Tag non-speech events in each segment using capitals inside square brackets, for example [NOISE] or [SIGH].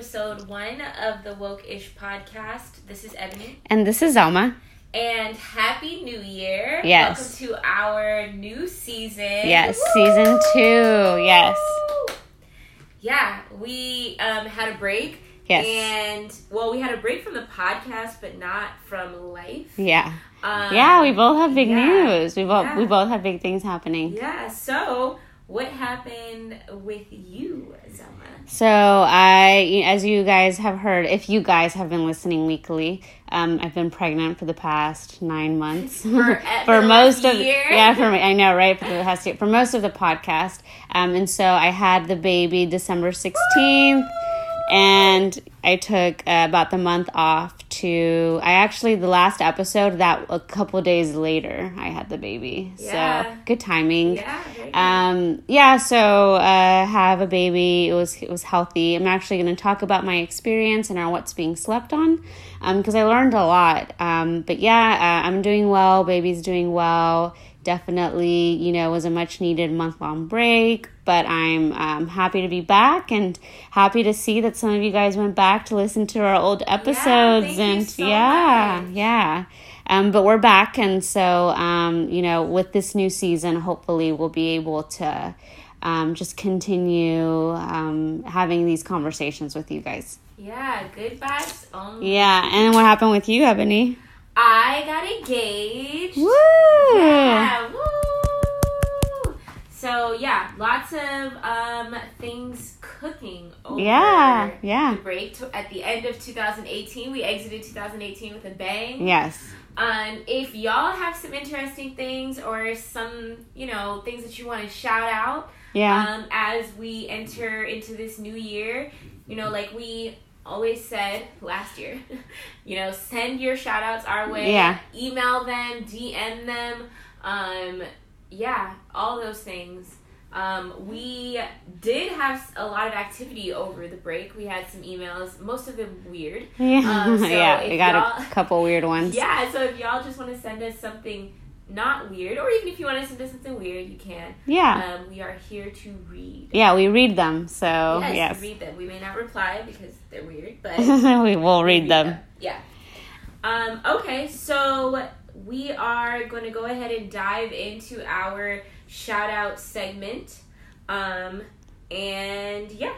episode one of the Woke Ish podcast. This is Ebony, And this is Elma. And Happy New Year! Yes. Welcome to our new season. Yes, Woo! season two. Yes. Yeah, we um, had a break. Yes. And well, we had a break from the podcast, but not from life. Yeah. Um, Yeah, we both have big yeah. news. We both Yeah. we both have big things happening. Yeah. So, what happened with you, Zelma? So I, as you guys have heard, if you guys have been listening weekly, um, I've been pregnant for the past nine months. [LAUGHS] [LAUGHS] For- for most of year? yeah, for me, I know, right? For the past year, for most of the podcast, um, and so I had the baby December sixteenth, and I took uh, about the month off to. I actually the last episode that a couple days later I had the baby, Yeah. so good timing. Yeah. Um, yeah, so uh, have a baby. It was it was healthy. I'm actually going to talk about my experience and on what's being slept on, because I learned a lot. Um, but yeah, uh, I'm doing well. Baby's doing well. Definitely, you know, was a much needed month long break. But I'm um, happy to be back and happy to see that some of you guys went back to listen to our old episodes you and so yeah, much. yeah. Um, but we're back, and so um, you know, with this new season, hopefully, we'll be able to um, just continue um, having these conversations with you guys. yeah. Good vibes only. Yeah, and what happened with you, Ebony? I got engaged. Woo! Yeah, woo! So yeah, lots of um things cooking over Yeah, yeah. the break. To, at the end of 2018, we exited 2018 with a bang. Yes. Um, if y'all have some interesting things or some, you know, things that you want to shout out, Yeah. um, as we enter into this new year, you know, like we always said last year, [LAUGHS] you know, send your shout outs our way. Yeah. Email them, DM them. Um, yeah, all those things. Um, we did have a lot of activity over the break. We had some emails, most of them weird. [LAUGHS] yeah. um, [LAUGHS] so yeah. We got a couple weird ones. Yeah, so if y'all just want to send us something not weird, or even if you want to send us something weird, you can. Yeah. Um, we are here to read. Yeah, we read them, so yes, yes. read them. We may not reply because they're weird, but [LAUGHS] we will read them. Yeah. Um, okay, so we are going to go ahead and dive into our shout out segment. Um, and yeah.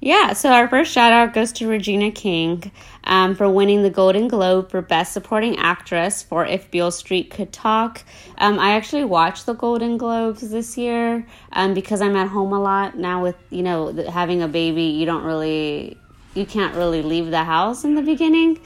Yeah, so our first shout out goes to Regina King um, for winning the Golden Globe for Best Supporting Actress for If Beale Street Could Talk. Um, I actually watched the Golden Globes this year um, because I'm at home a lot now with, you know, having a baby, you don't really, you can't really leave the house in the beginning.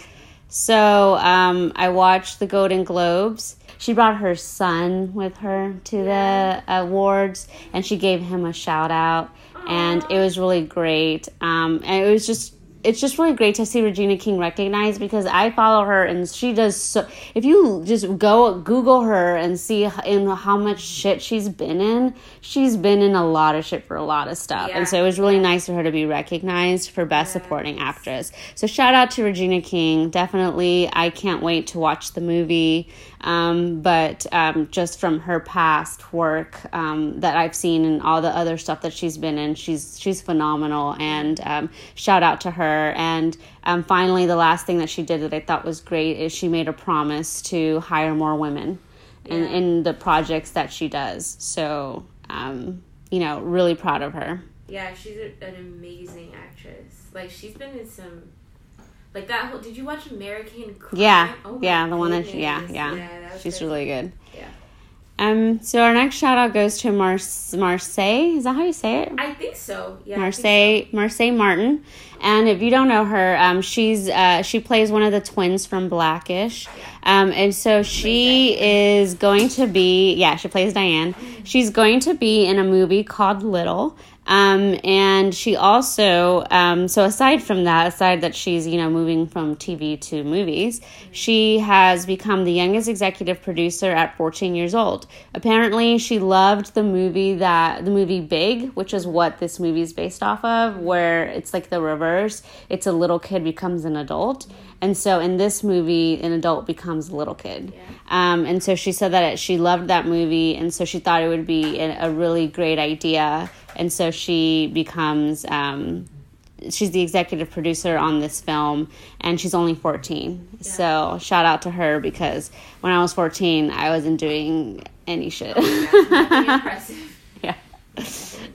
So um, I watched the Golden Globes. She brought her son with her to the awards and she gave him a shout out and it was really great. Um, and it was just it's just really great to see Regina King recognized because I follow her and she does so. If you just go Google her and see in how much shit she's been in, she's been in a lot of shit for a lot of stuff, Yeah. and so it was really nice for her to be recognized for Best Supporting Actress. So shout out to Regina King. Definitely, I can't wait to watch the movie. Um, but um, just from her past work um, that I've seen and all the other stuff that she's been in, she's she's phenomenal. And um, shout out to her. And um, finally, the last thing that she did that I thought was great is she made a promise to hire more women in, Yeah. in the projects that she does. So um, you know, really proud of her. Yeah, she's a, an amazing actress. Like, she's been in some. Like that whole. Did you watch American Crime? Yeah, Oh yeah, the one that she, yeah, yeah, that she's good. really good. Yeah. Um, so our next shout out goes to Mar- Marsai. Is that how you say it? I think so. Yeah. I think Marsai Marsai Martin. And if you don't know her, um, she's uh, she plays one of the twins from Blackish, um, and so she is going to be yeah she plays Diane. She's going to be in a movie called Little, Um, and she also, um, so aside from that, aside that she's, you know, moving from TV to movies, she has become the youngest executive producer at 14 years old. Apparently, she loved the movie that, the movie Big, which is what this movie is based off of, where it's like the reverse. It's a little kid becomes an adult. And so in this movie, an adult becomes a little kid. Um, and so she said that it, she loved that movie, and so she thought it would be a, a really great idea. And so she becomes, um, she's the executive producer on this film, and she's only 14. So shout out to her because when I was 14, I wasn't doing any shit. [LAUGHS] Impressive. yeah. Impressive.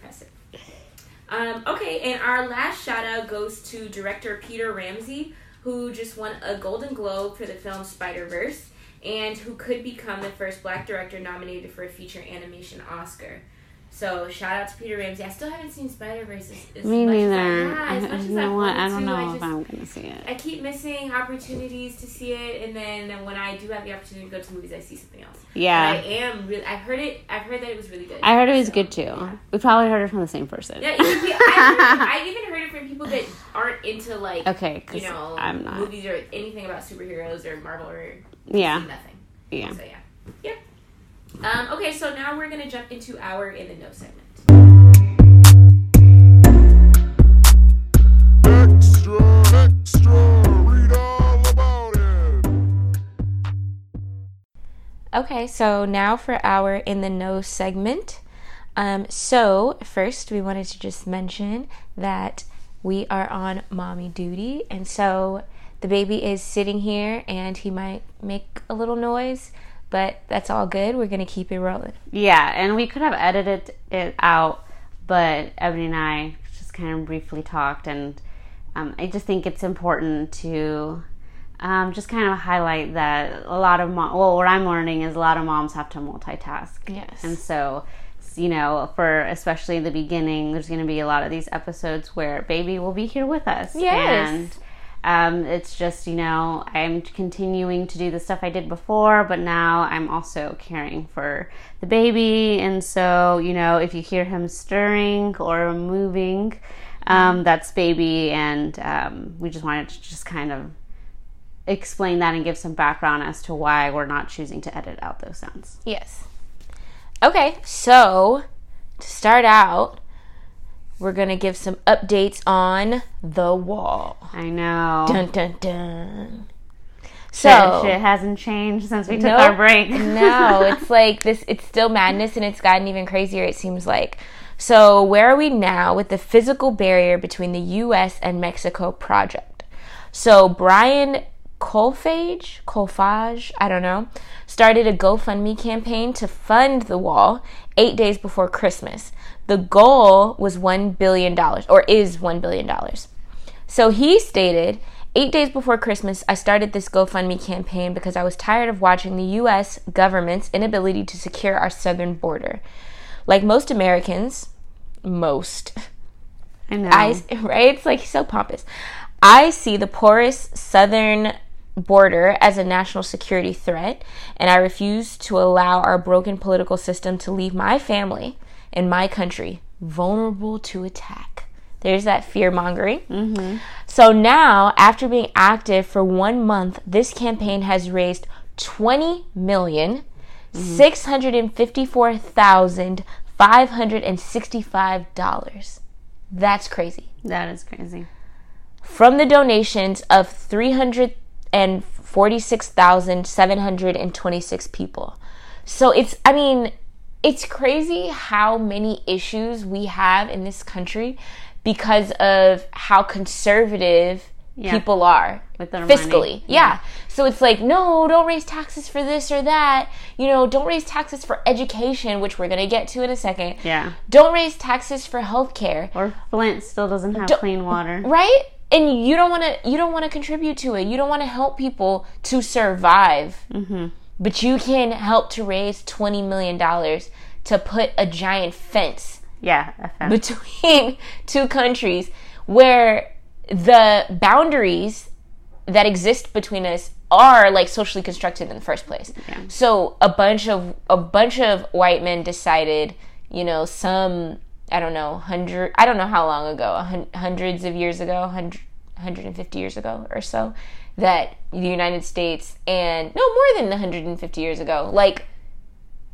Um, okay, and our last shout out goes to director Peter Ramsey, who just won a Golden Globe for the film Spider Verse, and who could become the first black director nominated for a feature animation Oscar. So shout out to Peter Ramsey. I still haven't seen Spider Verse. Me much neither. As I, yeah, as I, much as I know what? I don't know I if I'm gonna see it. I keep missing opportunities to see it, and then when I do have the opportunity to go to movies, I see something else. Yeah. But I am really. I've heard it. I've heard that it was really good. I heard it was So, good too. yeah. We probably heard it from the same person. Yeah, even, I, heard, I [LAUGHS] even heard it from people that aren't into like Okay, you know I'm not. movies or anything about superheroes or Marvel or Yeah, nothing. yeah. So yeah, yeah. Um, okay, so now we're gonna jump into our in the know segment. Extra, extra, read all about it. Okay, so now for our in the know segment. Um, so first, we wanted to just mention that we are on mommy duty, and so the baby is sitting here, and he might make a little noise, but that's all good. We're gonna keep it rolling. Yeah, and we could have edited it out, but Ebony and I just kind of briefly talked, and um, I just think it's important to um, just kind of highlight that a lot of mom. Well, what I'm learning is a lot of moms have to multitask. Yes. and so you know, for especially the beginning, there's going to be a lot of these episodes where baby will be here with us. Yes. and um, it's just you know i'm continuing to do the stuff i did before but now i'm also caring for the baby. And so you know if you hear him stirring or moving um, that's baby. And um, we just wanted to just kind of explain that and give some background as to why we're not choosing to edit out those sounds. Yes. Okay, so to start out, we're gonna give some updates on the wall. i know Dun dun dun. so So shit hasn't changed since we took Nope. our break [LAUGHS] no, it's like this. It's still madness, and it's gotten even crazier. It seems like. So where are we now with the physical barrier between the U.S. and Mexico project? So Brian Kolfage, Kolfage, I don't know, started a GoFundMe campaign to fund the wall eight days before Christmas. The goal was $1 billion, or is $1 billion. So he stated, Eight days before Christmas, I started this GoFundMe campaign because I was tired of watching the US government's inability to secure our southern border. Like most Americans, most, i know I, right? It's like so pompous. I see the porous southern border as a national security threat, and I refuse to allow our broken political system to leave my family and my country vulnerable to attack. There's that fear mongering. Mm-hmm. So now, after being active for one month, this campaign has raised twenty million mm-hmm. six hundred and fifty-four thousand five hundred and sixty-five dollars. That's crazy. that is crazy From the donations of three hundred and forty-six thousand seven hundred and twenty-six people. So it's, I mean, it's crazy how many issues we have in this country because of how conservative Yeah. people are With their fiscally. money. Yeah. So it's like, no, don't raise taxes for this or that. You know, don't raise taxes for education, which we're going to get to in a second. yeah Don't raise taxes for healthcare, or flint still doesn't have Don't- clean water right? And you don't want to you don't want to contribute to it. You don't want to help people to survive. mm-hmm. But you can help to raise 20 million dollars to put a giant fence yeah a fence. between [LAUGHS] two countries where the boundaries that exist between us are like socially constructed in the first place. Yeah. So a bunch of a bunch of white men decided, you know, some I don't know, hundred, I don't know how long ago, hundreds of years ago, hundred, 150 years ago or so, that the United States and no more than 150 years ago, like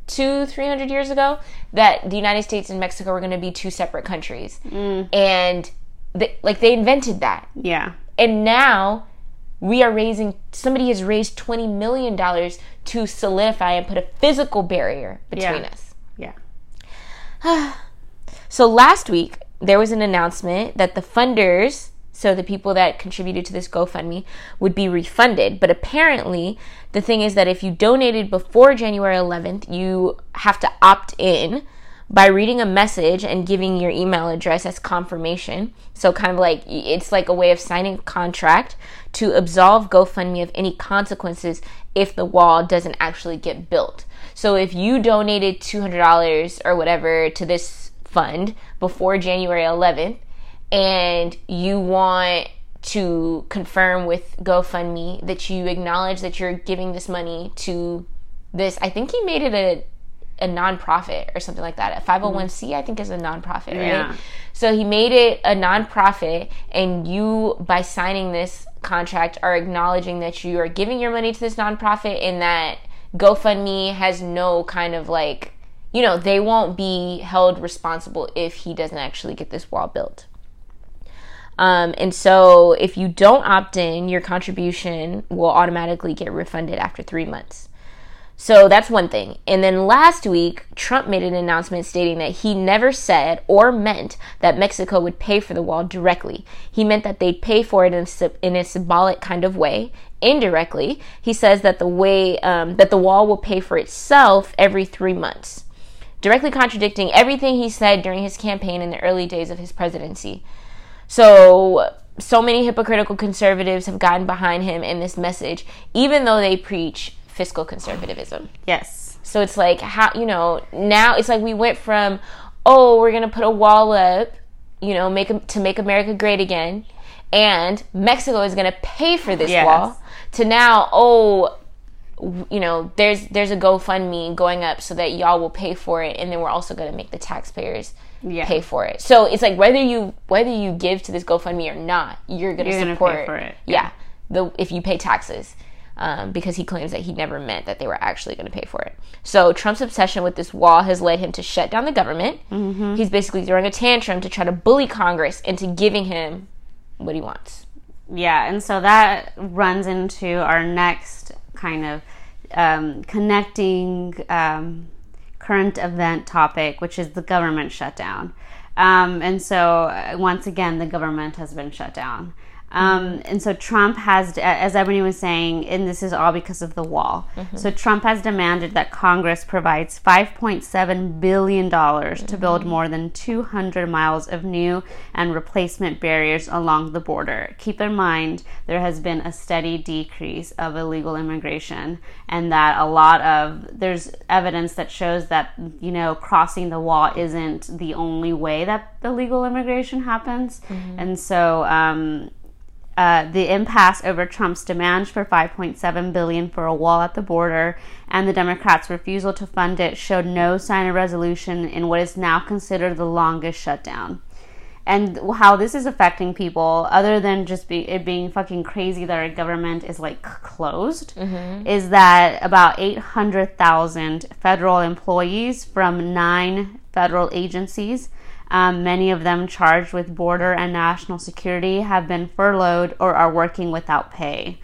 two, three hundred years ago, that the United States and Mexico were going to be two separate countries, mm. and they, like they invented that, Yeah. and now we are raising somebody has raised 20 million dollars to solidify and put a physical barrier between Yeah. us Yeah. [SIGHS] so last week there was an announcement that the funders so the people that contributed to this gofundme would be refunded but apparently the thing is that if you donated before january 11th you have to opt in by reading a message and giving your email address as confirmation. So, kind of like it's like a way of signing a contract to absolve GoFundMe of any consequences if the wall doesn't actually get built. So, if you donated $200 or whatever to this fund before January 11th and you want to confirm with GoFundMe that you acknowledge that you're giving this money to this, I think he made it a a nonprofit or something like that. A 501c I think is a nonprofit, right? Yeah. So he made it a nonprofit and you by signing this contract are acknowledging that you are giving your money to this nonprofit and that GoFundMe has no kind of like you know, they won't be held responsible if he doesn't actually get this wall built. Um, and so if you don't opt in, your contribution will automatically get refunded after three months. So that's one thing. And then last week, Trump made an announcement stating that he never said or meant that Mexico would pay for the wall directly. He meant that they'd pay for it in, a in a symbolic kind of way. Indirectly, he says that the way um, that the wall will pay for itself every three months, directly contradicting everything he said during his campaign in the early days of his presidency. So, so many hypocritical conservatives have gotten behind him in this message, even though they preach fiscal conservatism. Yes. So it's like how you know now it's like we went from oh we're gonna put a wall up, you know, make to make America great again, and Mexico is gonna pay for this Yes. wall to now oh you know there's there's a GoFundMe going up so that y'all will pay for it, and then we're also gonna make the taxpayers Yeah. pay for it. So it's like whether you whether you give to this GoFundMe or not, you're gonna You're gonna pay support for it. Yeah, the if you pay taxes. Um, because he claims that he never meant that they were actually going to pay for it. So Trump's obsession with this wall has led him to shut down the government. Mm-hmm. He's basically throwing a tantrum to try to bully Congress into giving him what he wants. Yeah, and so that runs into our next kind of um, connecting um, current event topic, which is the government shutdown. Um, and so, uh, once again, the government has been shut down. Um, and so Trump has, as Ebony was saying, and this is all because of the wall. So Trump has demanded that Congress provides 5.7 billion dollars to build more than 200 miles of new and replacement barriers along the border. Keep in mind there has been a steady decrease of illegal immigration, and that a lot of there's evidence that shows that you know crossing the wall isn't the only way that illegal immigration happens, and so. Um, uh, the impasse over Trump's demands for 5.7 billion for a wall at the border and the Democrats' refusal to fund it showed no sign of resolution in what is now considered the longest shutdown. And how this is affecting people, other than just be, it being fucking crazy that our government is like closed, is that about 800,000 federal employees from nine federal agencies um, many of them charged with border and national security have been furloughed or are working without pay.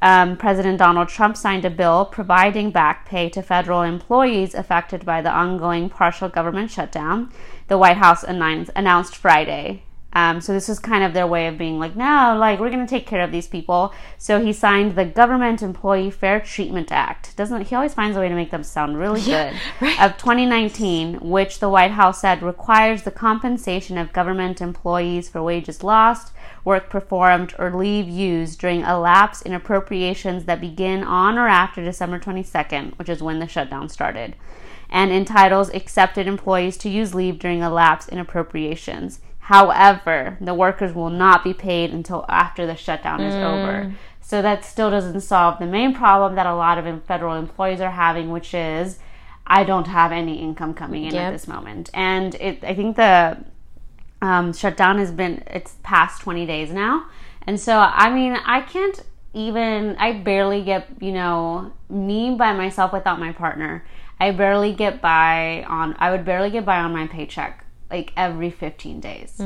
Um, President Donald Trump signed a bill providing back pay to federal employees affected by the ongoing partial government shutdown. The White House announced, Friday. Um, so this is kind of their way of being like, no, like we're going to take care of these people. So he signed the Government Employee Fair Treatment Act. Doesn't he always finds a way to make them sound really good? [LAUGHS] Of 2019, which the White House said requires the compensation of government employees for wages lost, work performed, or leave used during a lapse in appropriations that begin on or after December 22nd, which is when the shutdown started, and entitles accepted employees to use leave during a lapse in appropriations. However, the workers will not be paid until after the shutdown is over. So that still doesn't solve the main problem that a lot of federal employees are having, which is I don't have any income coming in Yep. at this moment. And it, I think the um, shutdown has been it's past 20 days now and so i mean i can't even i barely get you know me by myself without my partner i barely get by on i would barely get by on my paycheck like every 15 days.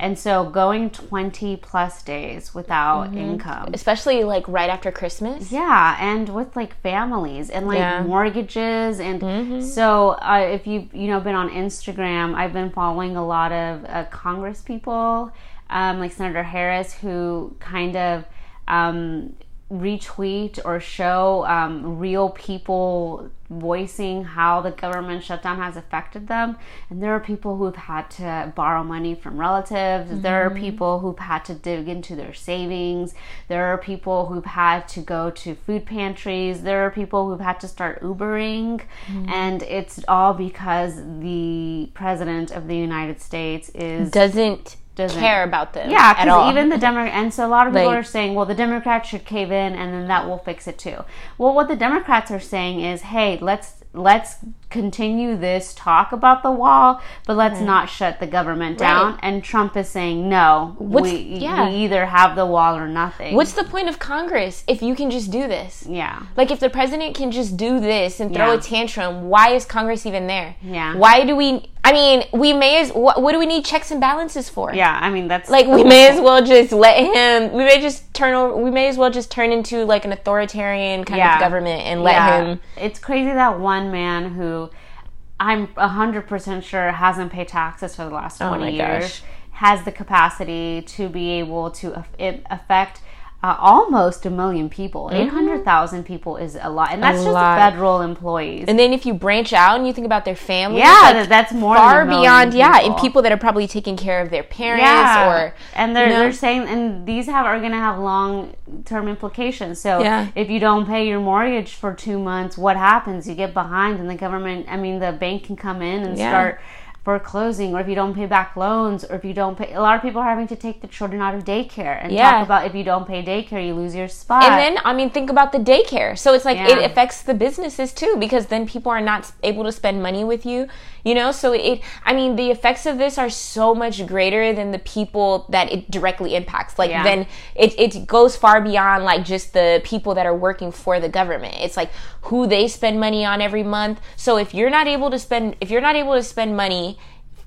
And so going 20 plus days without income. Especially like right after Christmas. yeah, and with like families and like Yeah. mortgages, and so uh, if you you know been on Instagram, I've been following a lot of uh, Congress people, um, like Senator Harris, who kind of um, retweet or show um, real people voicing how the government shutdown has affected them. And there are people who've had to borrow money from relatives. There are people who've had to dig into their savings. There are people who've had to go to food pantries. There are people who've had to start Ubering. And it's all because the president of the United States is Doesn't, Doesn't- care about them. yeah, because even the Democrat, and so a lot of people Like- are saying, well, the Democrats should cave in, and then that will fix it too. Well, what the Democrats are saying is, hey, let's let's continue this talk about the wall, but let's not shut the government down. Right. And Trump is saying, no, What's- we, yeah. we either have the wall or nothing. What's the point of Congress if you can just do this? yeah, Like if the president can just do this and throw Yeah. a tantrum, why is Congress even there? Yeah. Why do we? I mean, we may as what, what do we need checks and balances for? yeah. I mean, that's Like we may as well just let him. We may just turn over. We may as well just turn into like an authoritarian kind Yeah. of government and let Yeah. him. It's crazy that one man who I'm 100% sure hasn't paid taxes for the last 20 Oh my years gosh. has the capacity to be able to aff- affect uh, almost a million people. 800,000 people is a lot. And that's just Mm-hmm. lot. federal employees. And then if you branch out and you think about their families, yeah, like, that's more far a beyond yeah, and people. people that are probably taking care of their parents yeah, or and they're you know? they're saying and these have are going to have long term implications. So Yeah. if you don't pay your mortgage for two months, what happens? You get behind, and the government, I mean, the bank can come in and Yeah. start foreclosing, or if you don't pay back loans, or if you don't pay. A lot of people are having to take the children out of daycare and Yeah. talk about if you don't pay daycare, you lose your spot. And then, I mean, think about the daycare. So it's like Yeah. it affects the businesses too, because then people are not able to spend money with you, you know? So it, I mean, the effects of this are so much greater than the people that it directly impacts. Like, Yeah. then it, it goes far beyond like just the people that are working for the government. It's like who they spend money on every month. So if you're not able to spend, if you're not able to spend money,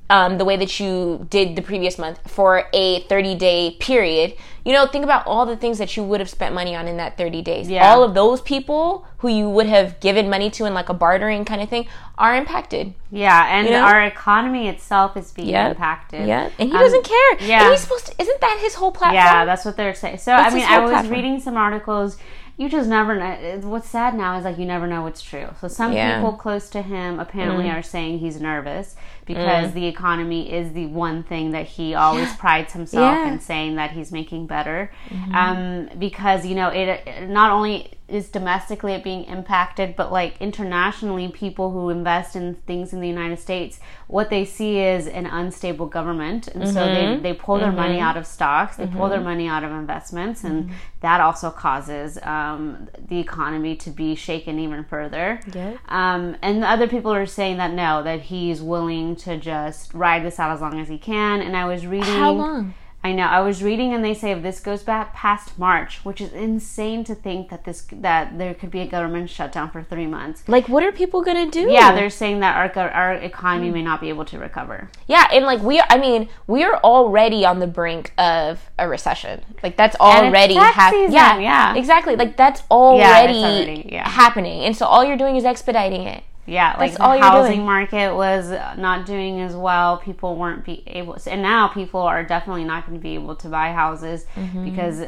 um, the way that you did the previous month for a 30 day period, you know, think about all the things that you would have spent money on in that 30 days. Yeah. All of those people who you would have given money to in like a bartering kind of thing are impacted. yeah, and You know? our economy itself is being Yep. impacted. Yeah. And he Um, doesn't care. yeah. And he's supposed to, isn't that his whole platform? Yeah, that's what they're saying. So That's I mean, I was platform. reading some articles. You just never know. What's sad now is like you never know what's true. So some Yeah. Mm. people close to him apparently are saying he's nervous because the economy is the one thing that he always prides himself Yeah. Mm-hmm. in saying that he's making better. Um, because you know it, it not only is domestically it being impacted, but like internationally, people who invest in things in the United States, what they see is an unstable government, and so Mm-hmm. they they pull their money out of stocks, they pull their money out of investments, and Mm-hmm. that also causes um, the economy to be shaken even further. Yep. Um, and other people are saying that no, that he's willing to just ride this out as long as he can. And I was reading How long? I know. I was reading, and they say if this goes back past March, which is insane to think that this that there could be a government shutdown for three months. Like, what are people gonna do? Yeah, they're saying that our our economy may not be able to recover. Yeah, and like we, I mean, we are already on the brink of a recession. Like that's already happening. Yeah, yeah. exactly. Like that's already, already, yeah. happening, and so all you're doing is expediting it. Yeah, like That's the housing market was not doing as well. People weren't be able, and now people are definitely not going to be able to buy houses Mm-hmm. because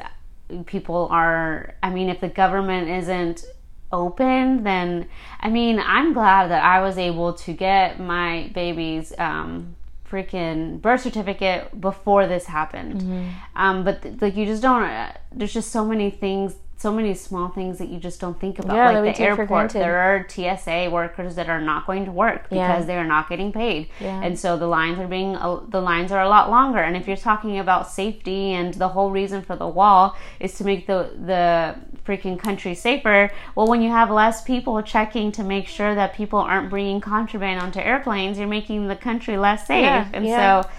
people are. I mean, if the government isn't open, then I mean, I'm glad that I was able to get my baby's um, freaking birth certificate before this happened. Mm-hmm. Um, but th- like, you just don't. Uh, there's just so many things. So many small things that you just don't think about, Yeah, like the airport. There are TSA workers that are not going to work Yeah. because they are not getting paid, Yeah. and so the lines are being uh, the lines are a lot longer. And if you're talking about safety and the whole reason for the wall is to make the the freaking country safer. Well, when you have less people checking to make sure that people aren't bringing contraband onto airplanes, you're making the country less safe. Yeah, and yeah. so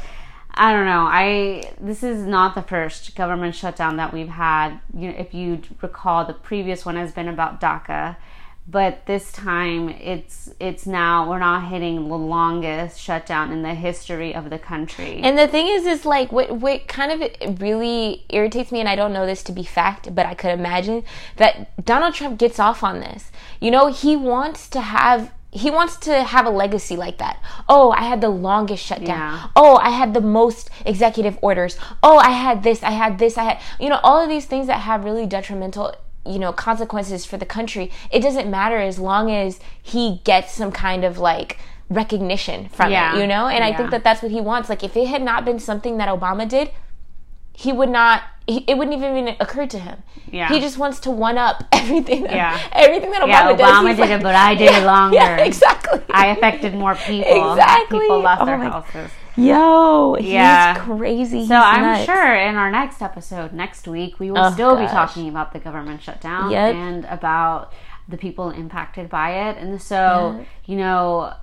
I don't know. I this is not the first government shutdown that we've had. You know, if you recall, the previous one has been about DACA, but this time it's it's now we're not hitting the longest shutdown in the history of the country. And the thing is, is like what what kind of really irritates me, and I don't know this to be fact, but I could imagine that Donald Trump gets off on this. You know, he wants to have he wants to have a legacy like that. Oh, I had the longest shutdown. Yeah. Oh, I had the most executive orders. Oh, I had this. I had this. I had you know all of these things that have really detrimental you know consequences for the country. It doesn't matter as long as he gets some kind of like recognition from Yeah. it, you know. And I think that that's what he wants. Like if it had not been something that Obama did, he would not. He, it wouldn't even occur to him. Yeah. He just wants to one up [LAUGHS] everything. That, Yeah. Everything that Obama Yeah, does. Obama did like- it, but I did it [LAUGHS] longer. Yeah, exactly. I affected more people. Exactly. People lost Oh their houses. Yo, he's Yeah. crazy. So I'm nuts. sure in our next episode next week we will Oh, still be talking about the government shutdown Yep. and about the people impacted by it. And so, you know,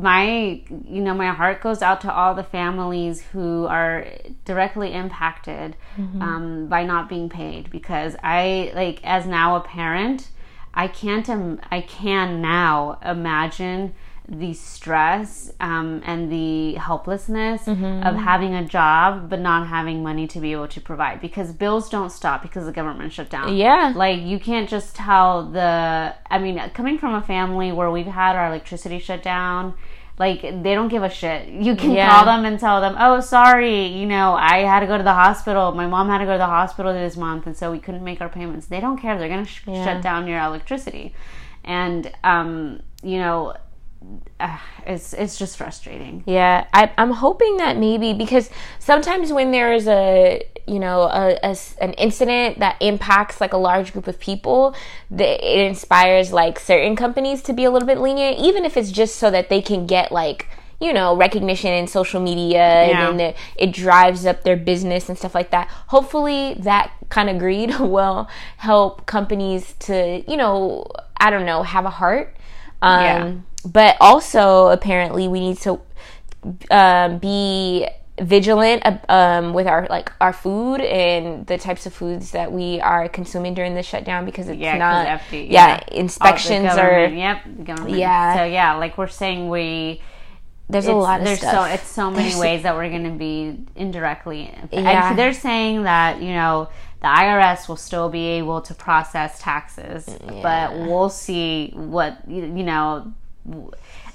my you know my heart goes out to all the families who are directly impacted Mm-hmm. um, by not being paid because I like as now a parent I can't Im- I can now imagine the stress um, and the helplessness Mm-hmm. of having a job but not having money to be able to provide because bills don't stop because the government shut down. Yeah. Like you can't just tell the I mean coming from a family where we've had our electricity shut down like they don't give a shit. You can Yeah. call them and tell them, "Oh, sorry, you know, I had to go to the hospital. My mom had to go to the hospital this month and so we couldn't make our payments." They don't care. They're going to sh- Yeah. shut down your electricity. And um, you know, uh, it's it's just frustrating. Yeah, I, I'm hoping that maybe because sometimes when there is a you know a, a an incident that impacts like a large group of people, that it inspires like certain companies to be a little bit lenient, even if it's just so that they can get like you know recognition in social media Yeah. and then it, it drives up their business and stuff like that. Hopefully, that kind of greed [LAUGHS] will help companies to you know I don't know have a heart. Um, Yeah. But also, apparently, we need to um, be vigilant um, with our like our food and the types of foods that we are consuming during the shutdown because it's Yeah, not yeah, the inspections are yep, government. Yeah. So yeah, like we're saying, we there's a lot of there's stuff. so it's so many There's- ways that we're going to be indirectly. Yeah. And they're saying that you know the IRS will still be able to process taxes, but we'll see what you know.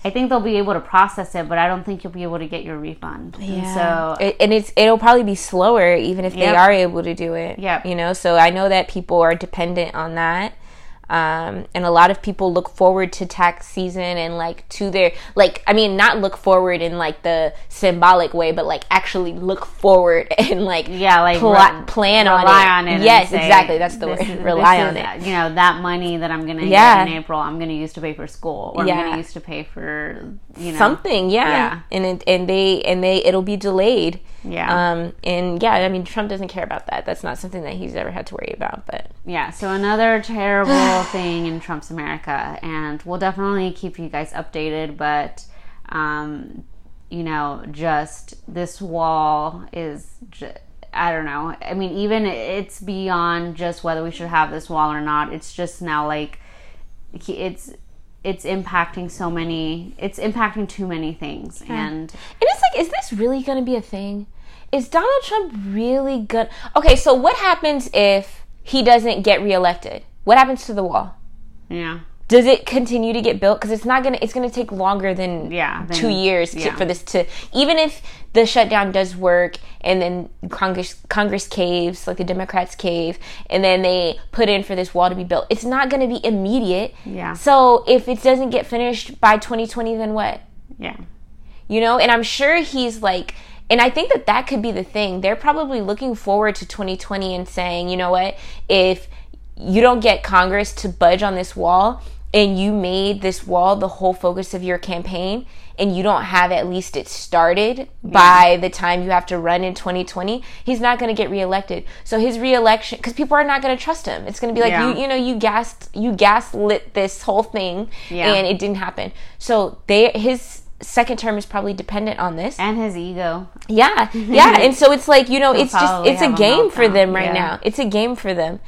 I think they'll be able to process it, but I don't think you'll be able to get your refund. And so It- and it's it'll probably be slower even if they are able to do it. Yep. You know, so I know that people are dependent on that. Um, and a lot of people look forward to tax season and like to their like I mean not look forward in like the symbolic way but like actually look forward [LAUGHS] and like yeah, like pla- re- plan on rely it. on it. Yes, say, exactly. That's the word. is- Rely on is, it. You know that money that I'm going to Yeah. get in April, I'm going to use to pay for school, or I'm going to use to pay for you know Something, yeah. Yeah. And it, and they and they it'll be delayed. Yeah. Um and yeah, I mean Trump doesn't care about that. That's not something that he's ever had to worry about, but Yeah, so another terrible [SIGHS] thing in Trump's America, and we'll definitely keep you guys updated. But, um, you know, just this wall is, j- I don't know. I mean, even it's beyond just whether we should have this wall or not. It's just now like it's it's impacting so many. It's impacting too many things, and And it's like, is this really going to be a thing? Is Donald Trump really good? Okay, so what happens if he doesn't get reelected? What happens to the wall? yeah, Does it continue to get built? Because it's not gonna. It's gonna take longer than Yeah, two years to, yeah. for this to. Even if the shutdown does work, and then Congress Congress caves, like the Democrats cave, and then they put in for this wall to be built, it's not gonna be immediate. Yeah. So if it doesn't get finished by 2020, then what? yeah, you know and i'm sure he's like and i think that that could be the thing they're probably looking forward to 2020 and saying you know what if you don't get congress to budge on this wall and you made this wall the whole focus of your campaign and you don't have at least it started by the time you have to run in 2020 he's not going to get reelected so his reelection because people are not going to trust him it's going to be like Yeah. you you know you gassed you gaslit this whole thing Yeah. and it didn't happen so they his second term is probably dependent on this and his ego. yeah, [LAUGHS] yeah, and so it's like you know, He'll it's just it's a game for them right yeah. now. It's a game for them.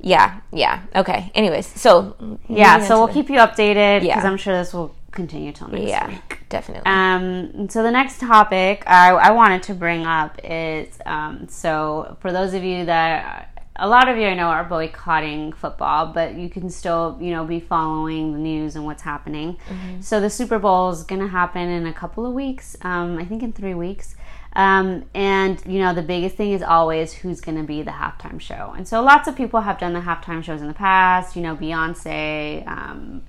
Yeah, yeah. Okay. Anyways, so Yeah, so we'll keep you updated because Yeah. I'm sure this will continue till next yeah, week. definitely. Um, so the next topic I, I wanted to bring up is um, so for those of you that a lot of you I know are boycotting football, but you can still you know be following the news and what's happening. So the Super Bowl is going to happen in a couple of weeks. Um, I think in three weeks. Um, and you know the biggest thing is always who's going to be the halftime show. And so lots of people have done the halftime shows in the past. You know Beyonce. Um,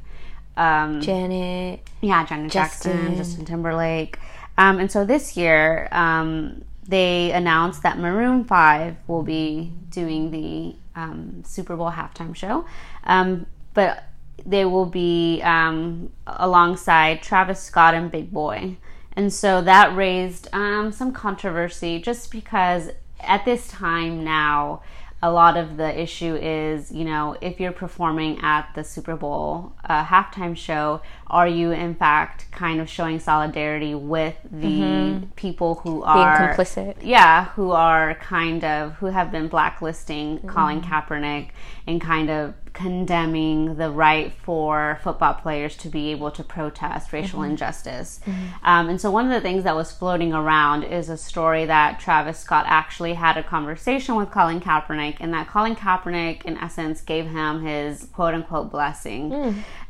um, Janet. yeah, Janet Justin. Jackson, Justin Timberlake. Um, and so this year, um, they announced that Maroon 5 will be doing the um, Super Bowl halftime show. Um, but they will be um, alongside Travis Scott and Big Boi. And so that raised um, some controversy just because at this time now, a lot of the issue is, you know, if you're performing at the Super Bowl uh, halftime show, are you in fact kind of showing solidarity with the people who are Being complicit. yeah, who are kind of who have been blacklisting Colin Kaepernick and kind of condemning the right for football players to be able to protest racial injustice. Um, and so one of the things that was floating around is a story that Travis Scott actually had a conversation with Colin Kaepernick, and that Colin Kaepernick, in essence, gave him his quote unquote blessing.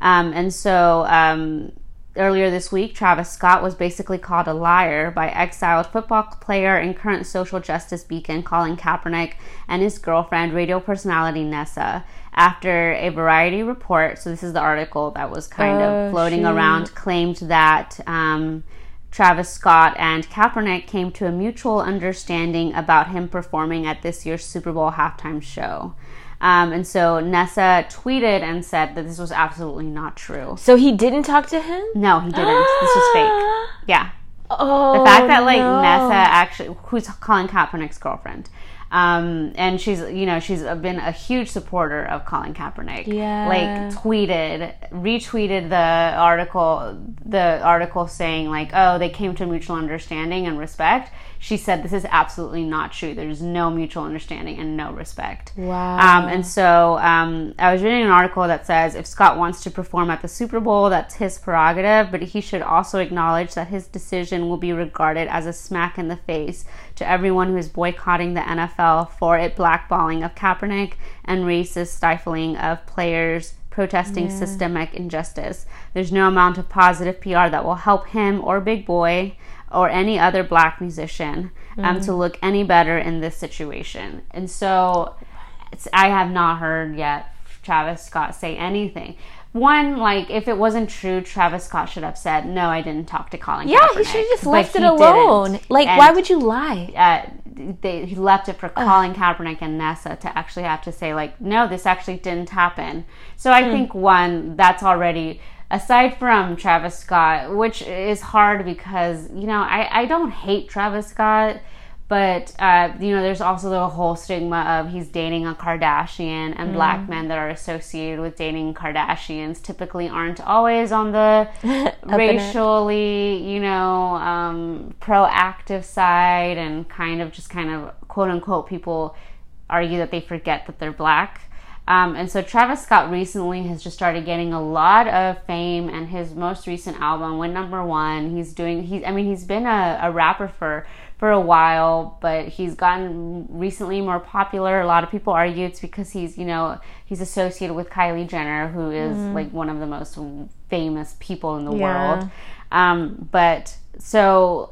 Um, and so um, earlier this week, Travis Scott was basically called a liar by exiled football player and current social justice beacon Colin Kaepernick and his girlfriend, radio personality Nessa, after a Variety report. So, this is the article that was kind Oh, of floating shoot. around, claimed that. Um, Travis Scott and Kaepernick came to a mutual understanding about him performing at this year's Super Bowl halftime show. Um, and so Nessa tweeted and said that this was absolutely not true. So he didn't talk to him. No, he didn't. this was [GASPS] fake. Yeah. Oh, The fact that like no. Nessa actually, who's Colin Kaepernick's girlfriend, um, and she's you know she's been a huge supporter of Colin Kaepernick. Yeah. Like tweeted, retweeted the article, the article saying like, oh, they came to mutual understanding and respect. She said this is absolutely not true. There's no mutual understanding and no respect. Wow. Um, and so um, I was reading an article that says if Scott wants to perform at the Super Bowl, that's his prerogative, but he should also acknowledge that his decision will be regarded as a smack in the face to everyone who is boycotting the NFL for it blackballing of Kaepernick and racist stifling of players protesting systemic injustice. There's no amount of positive PR that will help him or Big Boi or any other black musician um, to look any better in this situation. And so it's, I have not heard yet Travis Scott say anything. One, like, if it wasn't true, Travis Scott should have said, No, I didn't talk to Colin yeah, he should have just left it alone. didn't. Like, And, why would you lie? uh, they, he left it for Colin Kaepernick and Nessa to actually have to say, like, no, this actually didn't happen. So I think, one, that's already, aside from Travis Scott, which is hard because, you know, I, I don't hate Travis Scott. But uh, you know, there's also the whole stigma of he's dating a Kardashian, and black men that are associated with dating Kardashians typically aren't always on the [LAUGHS] racially, you know, um, proactive side, and kind of just kind of quote unquote people argue that they forget that they're black. Um, and so Travis Scott recently has just started getting a lot of fame, and his most recent album went number one. He's doing he's I mean he's been a, a rapper for for a while, but he's gotten recently more popular. A lot of people argue it's because he's you know he's associated with Kylie Jenner, who is like one of the most famous people in the Yeah. world. Um, but so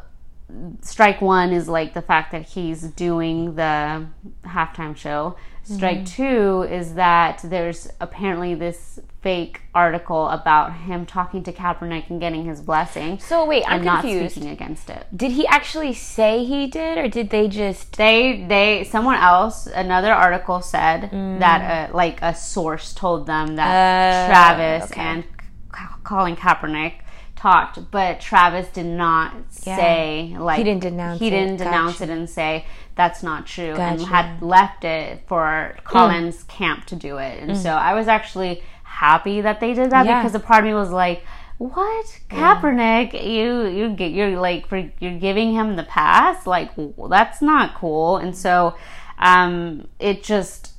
strike one is like the fact that he's doing the halftime show. Strike two is that there's apparently this fake article about him talking to Kaepernick and getting his blessing. So wait, I'm not confused. speaking against it. Did he actually say he did, or did they just? They they someone else another article said Mm. that uh, like a source told them that Uh, Travis okay. and Colin Kaepernick talked, but Travis did not say like He didn't denounce he didn't Gotcha. denounce it and say that's not true and Gotcha. Hmm. had left it for Colin's camp to do it. And so I was actually happy that they did that Yeah. because a part of me was like. What Kaepernick? You you get you're like for, you're giving him the pass? Like that's not cool. And so, um, it just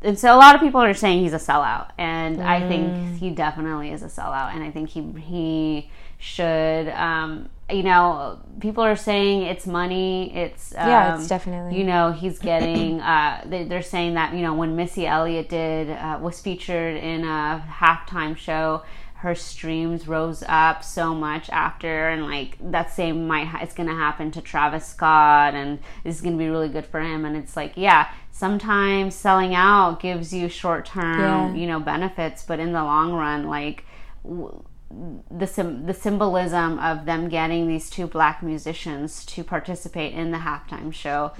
and so a lot of people are saying he's a sellout, and I Mm. think he definitely is a sellout, and I think he he should. Um, you know, people are saying it's money. It's um, Yeah, it's definitely- You know, he's getting. [CLEARS THROAT] uh, they, they're saying that you know when Missy Elliott did uh, was featured in a halftime show. Her streams rose up so much after, and like that same might ha- it's gonna happen to Travis Scott, and this is gonna be really good for him. And it's like, yeah, sometimes selling out gives you short term, Yeah. you know, benefits, but in the long run, like w- the sim- the symbolism of them getting these two black musicians to participate in the halftime show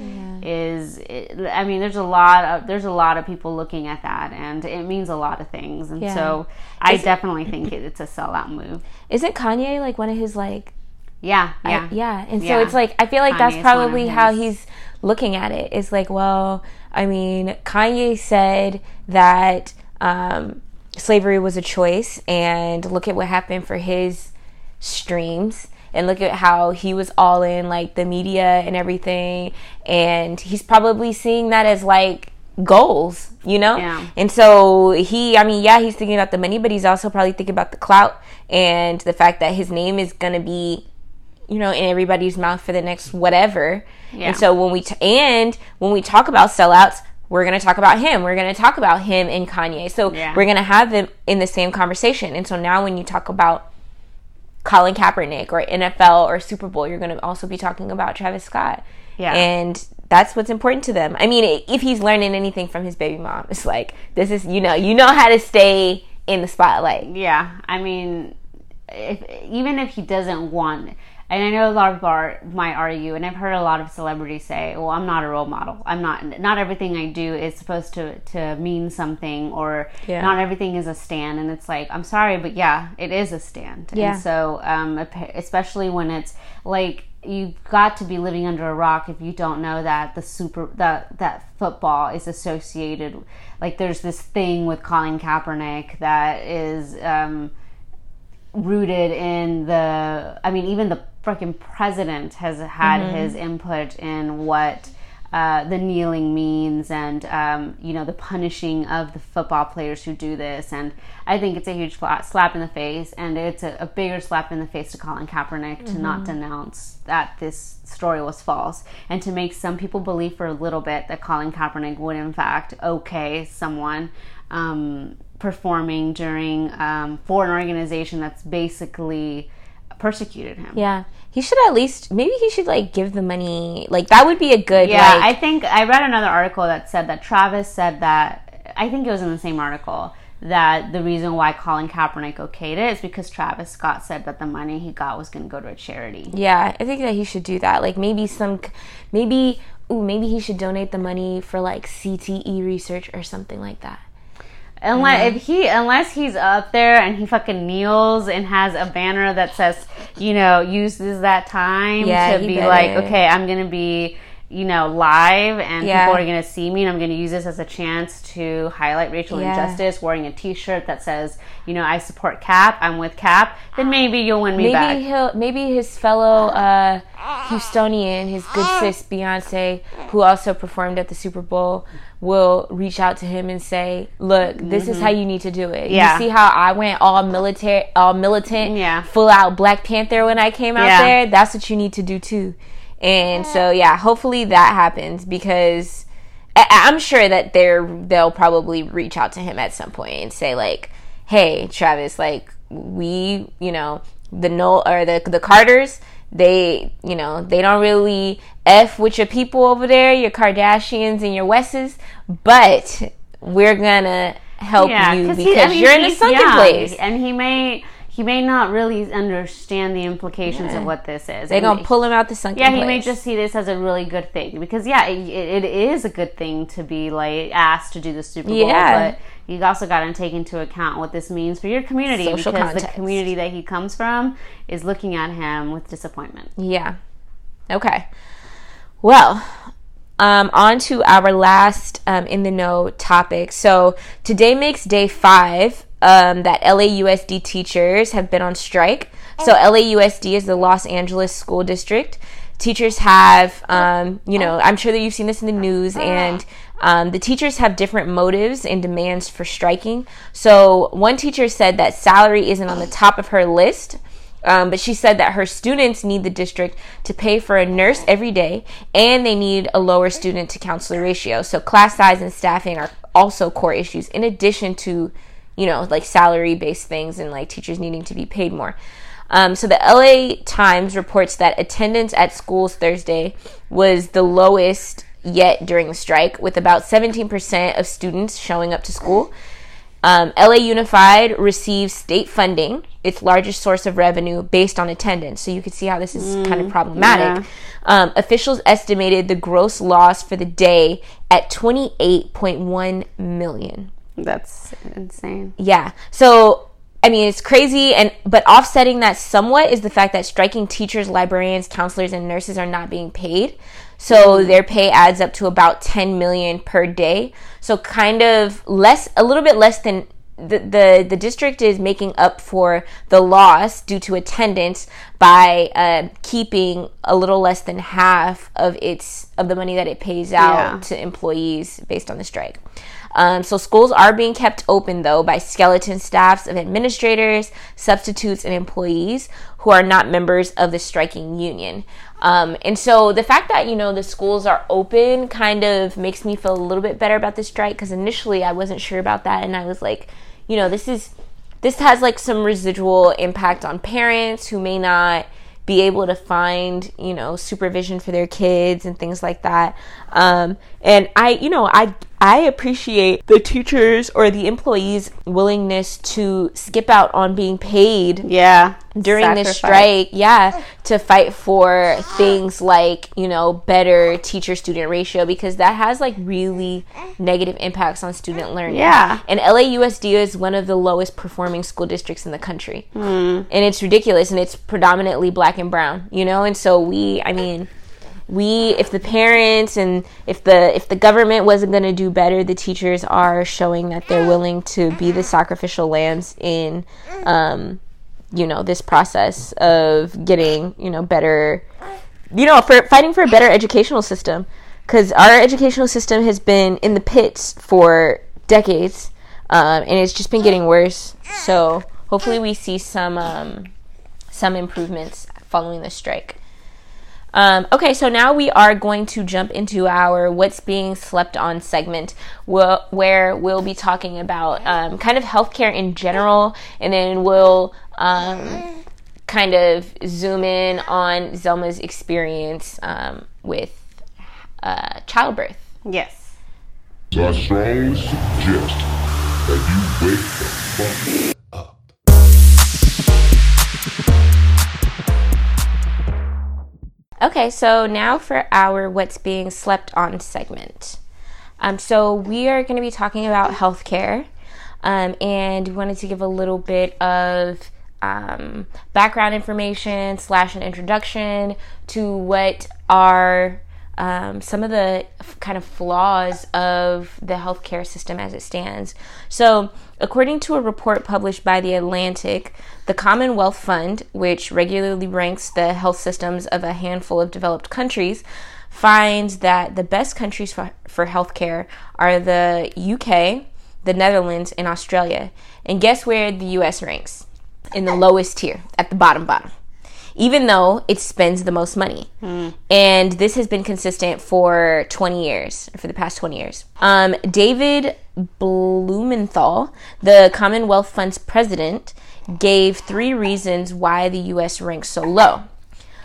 is it, I mean there's a lot of there's a lot of people looking at that and it means a lot of things and Yeah. so I definitely think it, it's a sellout move. Isn't Kanye like one of his like? Yeah, I- yeah. yeah, and so Yeah. it's like I feel like that's Kanye's probably how he's looking at it. It's like, well, I mean, Kanye said that um, slavery was a choice, and look at what happened for his streams. And look at how he was all in like the media and everything, and he's probably seeing that as like goals, you know? Yeah. And so he, I mean, yeah, he's thinking about the money, but he's also probably thinking about the clout and the fact that his name is going to be, you know, in everybody's mouth for the next whatever. Yeah. And so when we, t- and when we talk about sellouts, we're going to talk about him. We're going to talk about him and Kanye. So Yeah. we're going to have them in the same conversation. And so now when you talk about Colin Kaepernick or NFL or Super Bowl, you're going to also be talking about Travis Scott. Yeah. And that's what's important to them. I mean, if he's learning anything from his baby mom, it's like this is you know you know how to stay in the spotlight. Yeah, I mean, if even if he doesn't want, and I know a lot of people are, might argue, and I've heard a lot of celebrities say, "Well, I'm not a role model. I'm not. Not everything I do is supposed to to mean something, or Yeah. not everything is a stand." And it's like, I'm sorry, but yeah, it is a stand. Yeah. And so, um, especially when it's like you've got to be living under a rock if you don't know that the super that that football is associated like there's this thing with Colin Kaepernick that is um rooted in the I mean even the freaking president has had his input in what uh, the kneeling means and um, you know the punishing of the football players who do this. And I think it's a huge slap in the face and it's a, a bigger slap in the face to Colin Kaepernick to not denounce that this story was false and to make some people believe for a little bit that Colin Kaepernick would in fact okay someone um, performing during um, for an organization that's basically persecuted him. Yeah, he should at least maybe he should like give the money. Like that would be a good Yeah, like I think I read another article that said that Travis said that I think it was in the same article that the reason why Colin Kaepernick okayed it is because Travis Scott said that the money he got was going to go to a charity. Yeah, I think that he should do that. Like maybe some, maybe ooh, maybe he should donate the money for like CTE research or something like that. Unless mm-hmm. if he unless he's up there and he fucking kneels and has a banner that says, you know, uses that time Yeah, to be better. like, okay, I'm gonna be, you know, live and Yeah. people are gonna see me and I'm gonna use this as a chance to highlight racial Yeah. injustice, wearing a t shirt that says, you know, I support Cap, I'm with Cap, then maybe you'll win me Maybe back. he'll maybe his fellow uh, Houstonian, his good [GASPS] sis Beyonce, who also performed at the Super Bowl, will reach out to him and say, "Look, this is how you need to do it. Yeah. You see how I went all military, all militant, Yeah. full out Black Panther when I came out there. That's what you need to do too." And so, yeah, hopefully that happens because I- I'm sure that they're they'll probably reach out to him at some point and say like, "Hey, Travis, like we, you know, the no or the the Carters, they, you know, they don't really f with your people over there, your Kardashians and your Wests, but we're gonna help you because he- I mean, you're in a sunken young, place. and he may he may not really understand the implications of what this is. They're gonna pull him out the sunken Yeah, place. he may just see this as a really good thing because yeah, it, it is a good thing to be like asked to do the Super Bowl, Yeah. but you also got to take into account what this means for your community Social because the community that he comes from is looking at him with disappointment. Yeah. Okay. Well, um, on to our last um, in the know topic. So today makes day five um, that LAUSD teachers have been on strike. So LAUSD is the Los Angeles School District. Teachers have, um, you know, I'm sure that you've seen this in the news, and um, the teachers have different motives and demands for striking. So one teacher said that salary isn't on the top of her list. Um, but she said that her students need the district to pay for a nurse every day, and they need a lower student to counselor ratio. So class size and staffing are also core issues, in addition to, you know, like salary based things and like teachers needing to be paid more. Um, so the LA Times reports that attendance at schools Thursday was the lowest yet during the strike, with about 17% of students showing up to school. Um, LA Unified receives state funding, its largest source of revenue, based on attendance. So you can see how this is kind of problematic. Um, officials estimated the gross loss for the day at 28.1 million. That's insane. Yeah. So I mean, it's crazy, and but offsetting that somewhat is the fact that striking teachers, librarians, counselors, and nurses are not being paid. So mm-hmm. their pay adds up to about 10 million per day. So kind of less, a little bit less than the, the, the district is making up for the loss due to attendance by uh, keeping a little less than half of its of the money that it pays out Yeah. to employees based on the strike. Um, so schools are being kept open though by skeleton staffs of administrators, substitutes, and employees who are not members of the striking union. Um, and so the fact that you know the schools are open kind of makes me feel a little bit better about the strike because initially I wasn't sure about that, and I was like, you know, this is this has like some residual impact on parents who may not be able to find you know supervision for their kids and things like that um, and i you know i i appreciate the teachers or the employees willingness to skip out on being paid Yeah. during this strike yeah to fight for things like you know better teacher student ratio because that has like really negative impacts on student learning Yeah. and lausd is one of the lowest performing school districts in the country and it's ridiculous and it's predominantly black and brown you know and so we i mean we if the parents and if the if the government wasn't going to do better the teachers are showing that they're willing to be the sacrificial lambs in um you know this process of getting you know better you know for fighting for a better educational system. Because our educational system has been in the pits for decades um, and it's just been getting worse. So hopefully we see some um, some improvements following the strike um, okay, so now we are going to jump into our What's Being Slept On segment, wh- where we'll be talking about um, kind of healthcare in general, and then we'll um, kind of zoom in on Zelma's experience um, with uh, childbirth. Yes. I strongly suggest that you wake the fuck Okay, so now for our What's Being Slept On segment. Um, so we are going to be talking about healthcare, um, and we wanted to give a little bit of um, background information slash an introduction to what are um, some of the f- kind of flaws of the healthcare system as it stands. So, according to a report published by The Atlantic, the Commonwealth Fund, which regularly ranks the health systems of a handful of developed countries, finds that the best countries for, for healthcare are the UK, the Netherlands, and Australia. And guess where the US ranks? In the lowest tier, at the bottom bottom even though it spends the most money. And this has been consistent for 20 years, for the past 20 years. Um, David Blumenthal, the Commonwealth Fund's president, gave three reasons why the US ranks so low.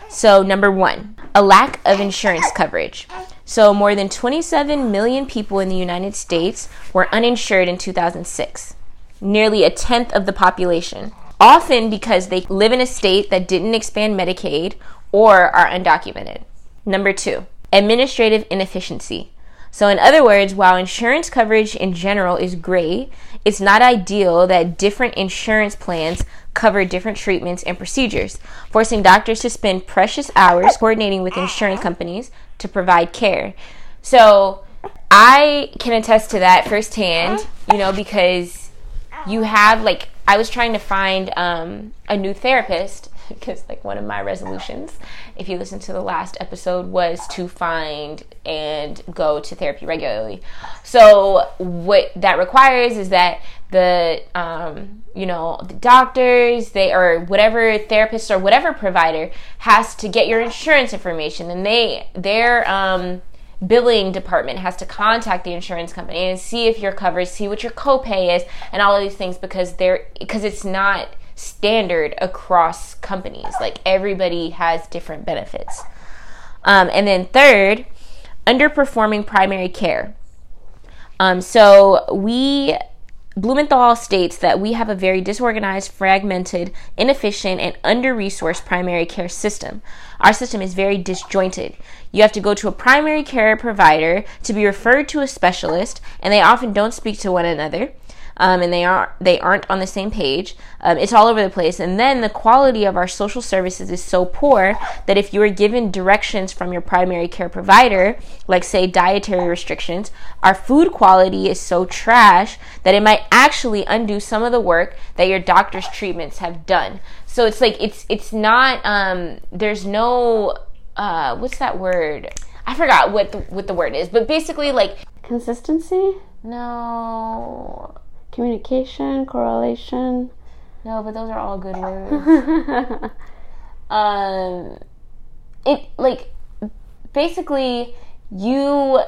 So, number one, a lack of insurance coverage. So, more than 27 million people in the United States were uninsured in 2006, nearly a tenth of the population, often because they live in a state that didn't expand Medicaid or are undocumented. Number two, administrative inefficiency. So, in other words, while insurance coverage in general is great, it's not ideal that different insurance plans cover different treatments and procedures, forcing doctors to spend precious hours coordinating with insurance companies to provide care. So, I can attest to that firsthand, you know, because you have like I was trying to find um, a new therapist [LAUGHS] because like one of my resolutions if you listen to the last episode was to find and go to therapy regularly. So what that requires is that the um, you know the doctors they or whatever therapist or whatever provider has to get your insurance information and they their um, billing department has to contact the insurance company and see if you're covered see what your copay is and all of these things because they're because it's not standard across companies. Like everybody has different benefits. Um, and then third, underperforming primary care. Um, so we Blumenthal states that we have a very disorganized, fragmented, inefficient, and under resourced primary care system. Our system is very disjointed. You have to go to a primary care provider to be referred to a specialist, and they often don't speak to one another um, and they aren't they aren't on the same page. Um, it's all over the place, and then the quality of our social services is so poor that if you are given directions from your primary care provider, like say dietary restrictions, our food quality is so trash that it might actually undo some of the work that your doctor's treatments have done. So it's like it's it's not um, there's no uh, what's that word? I forgot what the, what the word is, but basically like Consistency? no Communication? Correlation? No, but those are all good [LAUGHS] words. um, it like basically you.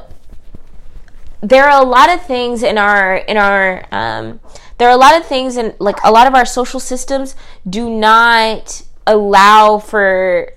There are a lot of things in our in our um, there are a lot of things in like a lot of our social systems do not allow for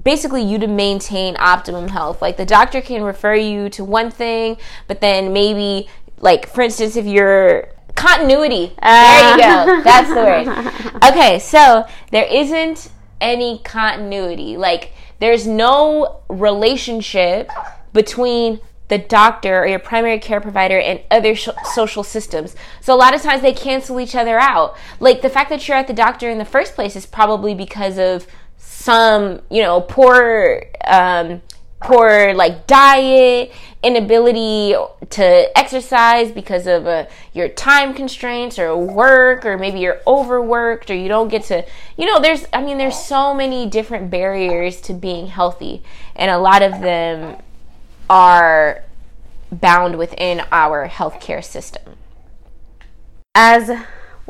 basically you to maintain optimum health. Like the doctor can refer you to one thing, but then maybe like for instance if you're continuity there you go [LAUGHS] that's the word [LAUGHS] okay so there isn't any continuity like there's no relationship between the doctor or your primary care provider and other sh- social systems. So a lot of times they cancel each other out. Like the fact that you're at the doctor in the first place is probably because of some, you know, poor um, poor like diet, inability to exercise because of uh, your time constraints or work, or maybe you're overworked or you don't get to, you know, there's, I mean, there's so many different barriers to being healthy, and a lot of them are bound within our healthcare system. As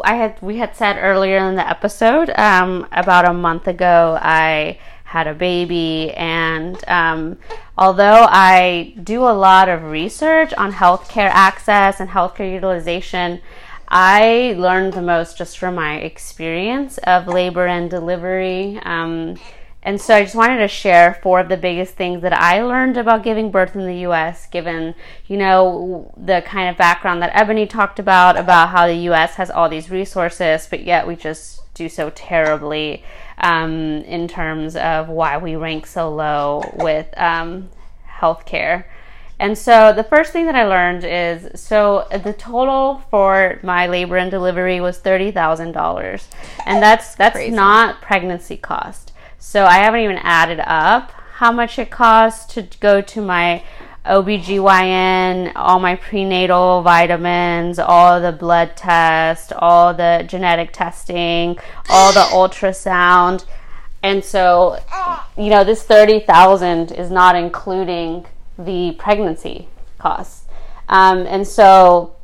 I had we had said earlier in the episode, um, about a month ago, I had a baby. And um, although I do a lot of research on healthcare access and healthcare utilization, I learned the most just from my experience of labor and delivery. Um, and so I just wanted to share four of the biggest things that I learned about giving birth in the US, given, you know, the kind of background that Ebony talked about, about how the US has all these resources, but yet we just do so terribly um, in terms of why we rank so low with um, healthcare. And so the first thing that I learned is so the total for my labor and delivery was thirty thousand dollars, and that's that's Crazy. not pregnancy cost. So I haven't even added up how much it costs to go to my OBGYN, all my prenatal vitamins, all the blood tests, all the genetic testing, all the ultrasound. And so, you know, this 30,000 is not including the pregnancy costs. Um, and so,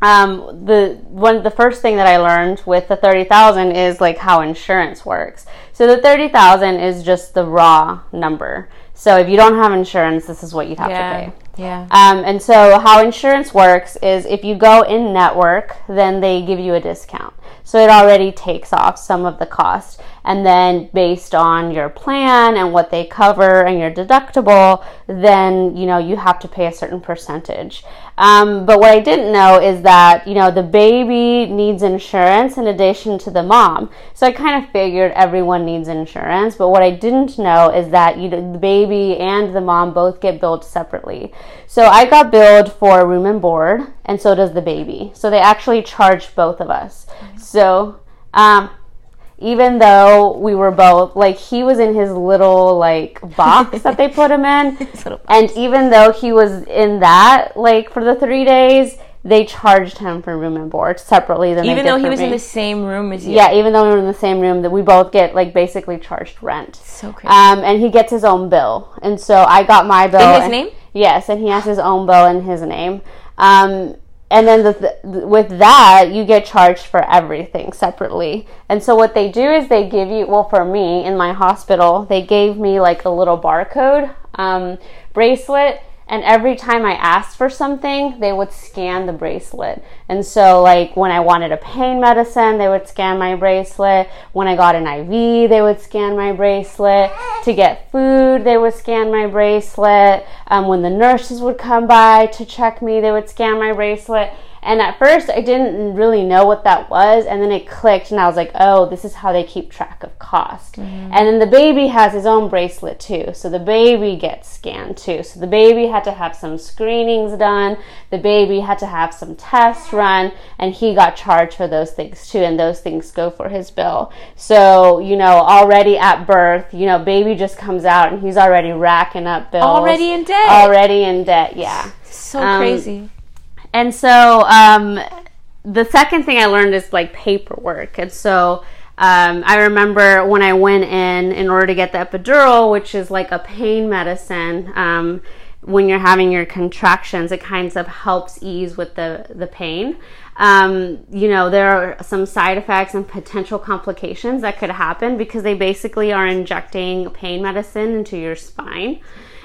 um, the one the first thing that I learned with the thirty thousand is like how insurance works. So the thirty thousand is just the raw number. So if you don't have insurance, this is what you'd have to pay. Yeah. Um, and so how insurance works is if you go in network, then they give you a discount. So it already takes off some of the cost. And then based on your plan and what they cover and your deductible, then you know you have to pay a certain percentage. Um, but what I didn't know is that you know the baby needs insurance in addition to the mom. So I kind of figured everyone needs insurance, but what I didn't know is that you the baby and the mom both get billed separately. So I got billed for room and board, and so does the baby. So they actually charged both of us. So um, even though we were both like he was in his little like box that they put him in [LAUGHS] and even though he was in that like for the three days they charged him for room and board separately than Even though he was in the same room as you. yeah even though we were in the same room that we both get like basically charged rent So crazy. um, and he gets his own bill and so i got my bill In his and- name? yes and he has his own bill in his name um, and then the, the, with that you get charged for everything separately. And so what they do is they give you well for me in my hospital they gave me like a little barcode um, bracelet and every time I asked for something, they would scan the bracelet. And so, like, when I wanted a pain medicine, they would scan my bracelet. When I got an IV, they would scan my bracelet. To get food, they would scan my bracelet. Um, when the nurses would come by to check me, they would scan my bracelet. And at first, I didn't really know what that was. And then it clicked, and I was like, oh, this is how they keep track of cost. And then the baby has his own bracelet too. So the baby gets scanned too. So the baby had to have some screenings done. The baby had to have some tests run. And he got charged for those things too. And those things go for his bill. So, you know, already at birth, you know, baby just comes out and he's already racking up bills. Already in debt. Already in debt, yeah. so um, crazy. And so um, the second thing I learned is like paperwork. And so um, I remember when I went in in order to get the epidural, which is like a pain medicine. Um, when you're having your contractions, it kind of helps ease with the the pain. Um, you know, there are some side effects and potential complications that could happen because they basically are injecting pain medicine into your spine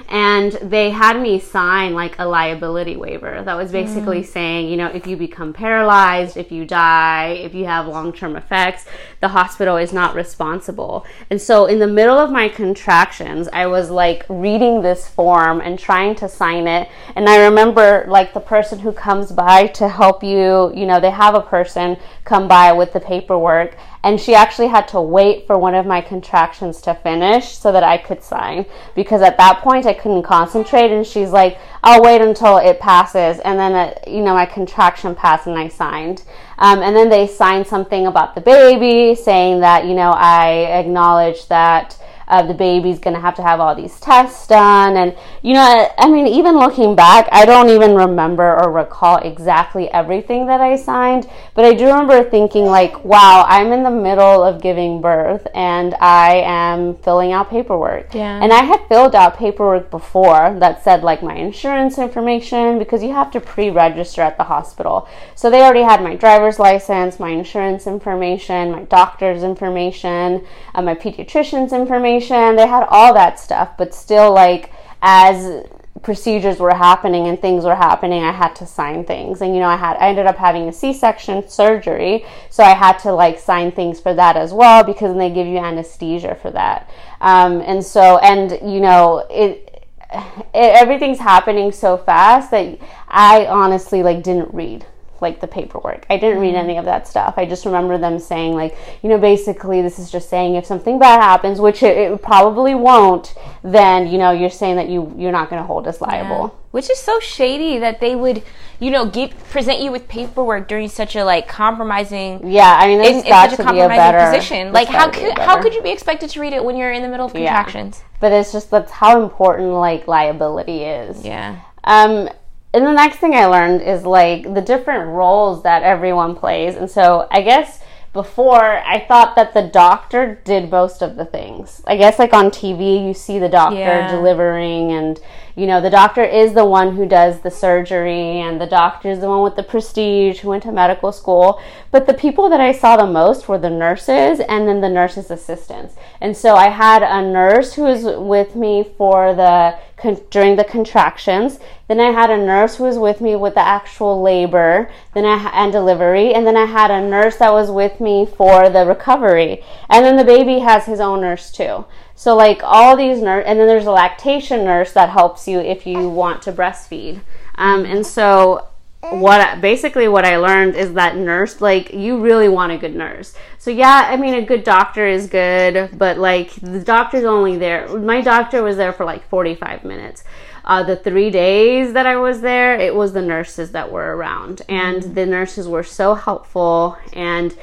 and they had me sign like a liability waiver that was basically mm. saying you know if you become paralyzed if you die if you have long-term effects the hospital is not responsible. And so in the middle of my contractions i was like reading this form and trying to sign it. And i remember like the person who comes by to help you you know they have a person come by with the paperwork and she actually had to wait for one of my contractions to finish so that I could sign. Because at that point I couldn't concentrate and she's like I'll wait until it passes. And then uh, you know my contraction passed and I signed. Um, and then they signed something about the baby saying that you know I acknowledge that uh, the baby's going to have to have all these tests done. And, you know, I mean, even looking back, I don't even remember or recall exactly everything that I signed, but I do remember thinking, like, wow, I'm in the middle of giving birth and I am filling out paperwork. Yeah. And I had filled out paperwork before that said, like, my insurance information because you have to pre register at the hospital. So they already had my driver's license, my insurance information, my doctor's information, uh, my pediatrician's information. They had all that stuff, but still, like, as procedures were happening and things were happening, I had to sign things. And, you know, I had, I ended up having a C section surgery, so I had to, like, sign things for that as well because they give you anesthesia for that. Um, and so, and, you know, it, it, everything's happening so fast that I honestly like didn't read like the paperwork. I didn't read any of that stuff. I just remember them saying like, you know, basically this is just saying if something bad happens, which it, it probably won't, then you know you're saying that you you're not going to hold us liable. Which is so shady that they would, you know, give present you with paperwork during such a like compromising Yeah, I mean, there's in such a be a compromising better position. Like how could how could you be expected to read it when you're in the middle of contractions? But it's just that's how important like liability is. Yeah. Um, and the next thing I learned is like the different roles that everyone plays. And so I guess before I thought that the doctor did most of the things. I guess like on TV you see the doctor Yeah. delivering and you know the doctor is the one who does the surgery and the doctor is the one with the prestige who went to medical school. But the people that I saw the most were the nurses and then the nurses assistants. And so I had a nurse who was with me for the during the contractions. Then I had a nurse who was with me with the actual labor, then I and delivery, and then I had a nurse that was with me for the recovery. And then the baby has his own nurse too. So like all these nurse, and then there's a lactation nurse that helps you if you want to breastfeed. Um, and so what basically what I learned is that nurse like you really want a good nurse. So yeah, I mean a good doctor is good, but like the doctor's only there. My doctor was there for like 45 minutes. Uh, the three days that I was there, it was the nurses that were around, and the nurses were so helpful and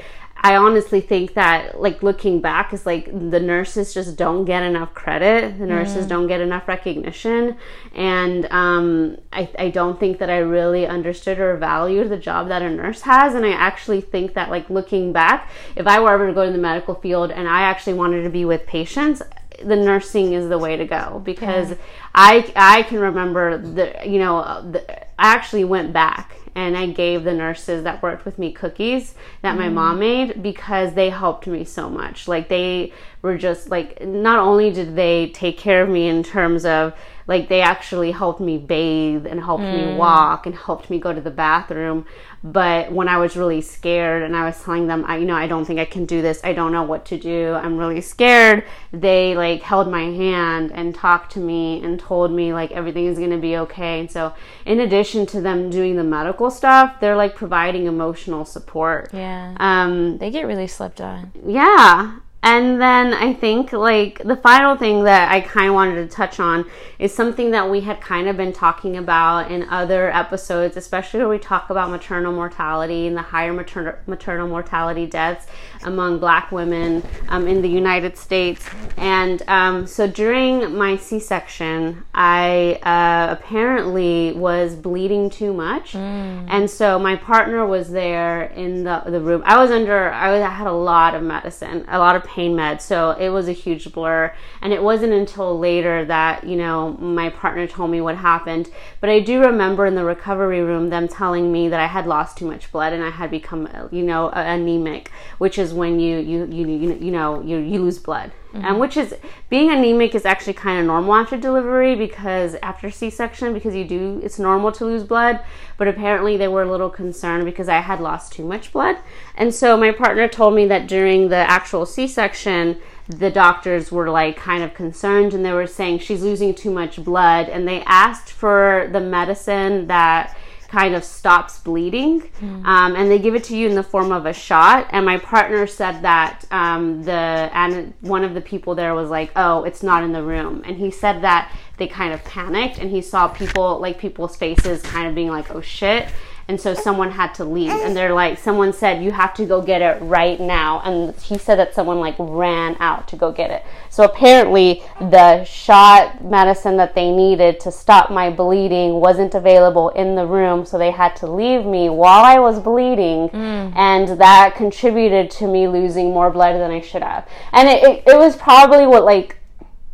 I honestly think that, like, looking back, is like the nurses just don't get enough credit. The nurses don't get enough recognition. And um, I, I don't think that I really understood or valued the job that a nurse has. And I actually think that, like, looking back, if I were ever to go in the medical field and I actually wanted to be with patients, the nursing is the way to go because I I can remember the you know the, I actually went back and I gave the nurses that worked with me cookies that my mom mm. made because they helped me so much. Like they were just like not only did they take care of me in terms of like they actually helped me bathe and helped me mm. walk and helped me go to the bathroom but when i was really scared and i was telling them i you know i don't think i can do this i don't know what to do i'm really scared they like held my hand and talked to me and told me like everything is going to be okay and so in addition to them doing the medical stuff they're like providing emotional support Yeah. um They get really slept on. yeah. And then I think like the final thing that I kind of wanted to touch on is something that we had kind of been talking about in other episodes, especially where we talk about maternal mortality and the higher maternal maternal mortality deaths among Black women um, in the United States. And um, so during my C-section, I uh, apparently was bleeding too much, and so my partner was there in the the room. I was under. I, was, I had a lot of medicine, a lot of pain meds, so it was a huge blur. And it wasn't until later that you know my partner told me what happened. But I do remember in the recovery room them telling me that I had lost too much blood and I had become you know anemic, which is when you you you you, you know you, you lose blood. Mm-hmm. And which is being anemic is actually kind of normal after delivery because after C-section because you do it's normal to lose blood, but apparently they were a little concerned because I had lost too much blood. And so my partner told me that during the actual C-section the doctors were like kind of concerned and they were saying she's losing too much blood and they asked for the medicine that kind of stops bleeding um, and they give it to you in the form of a shot. And my partner said that um, the and one of the people there was like oh it's not in the room. And he said that they kind of panicked and he saw people like people's faces kind of being like oh shit and so someone had to leave. And they're like someone said you have to go get it right now. And he said that someone like ran out to go get it. So apparently the shot medicine that they needed to stop my bleeding wasn't available in the room. So they had to leave me while i was bleeding. And that contributed to me losing more blood than i should have. And it, it, it was probably what like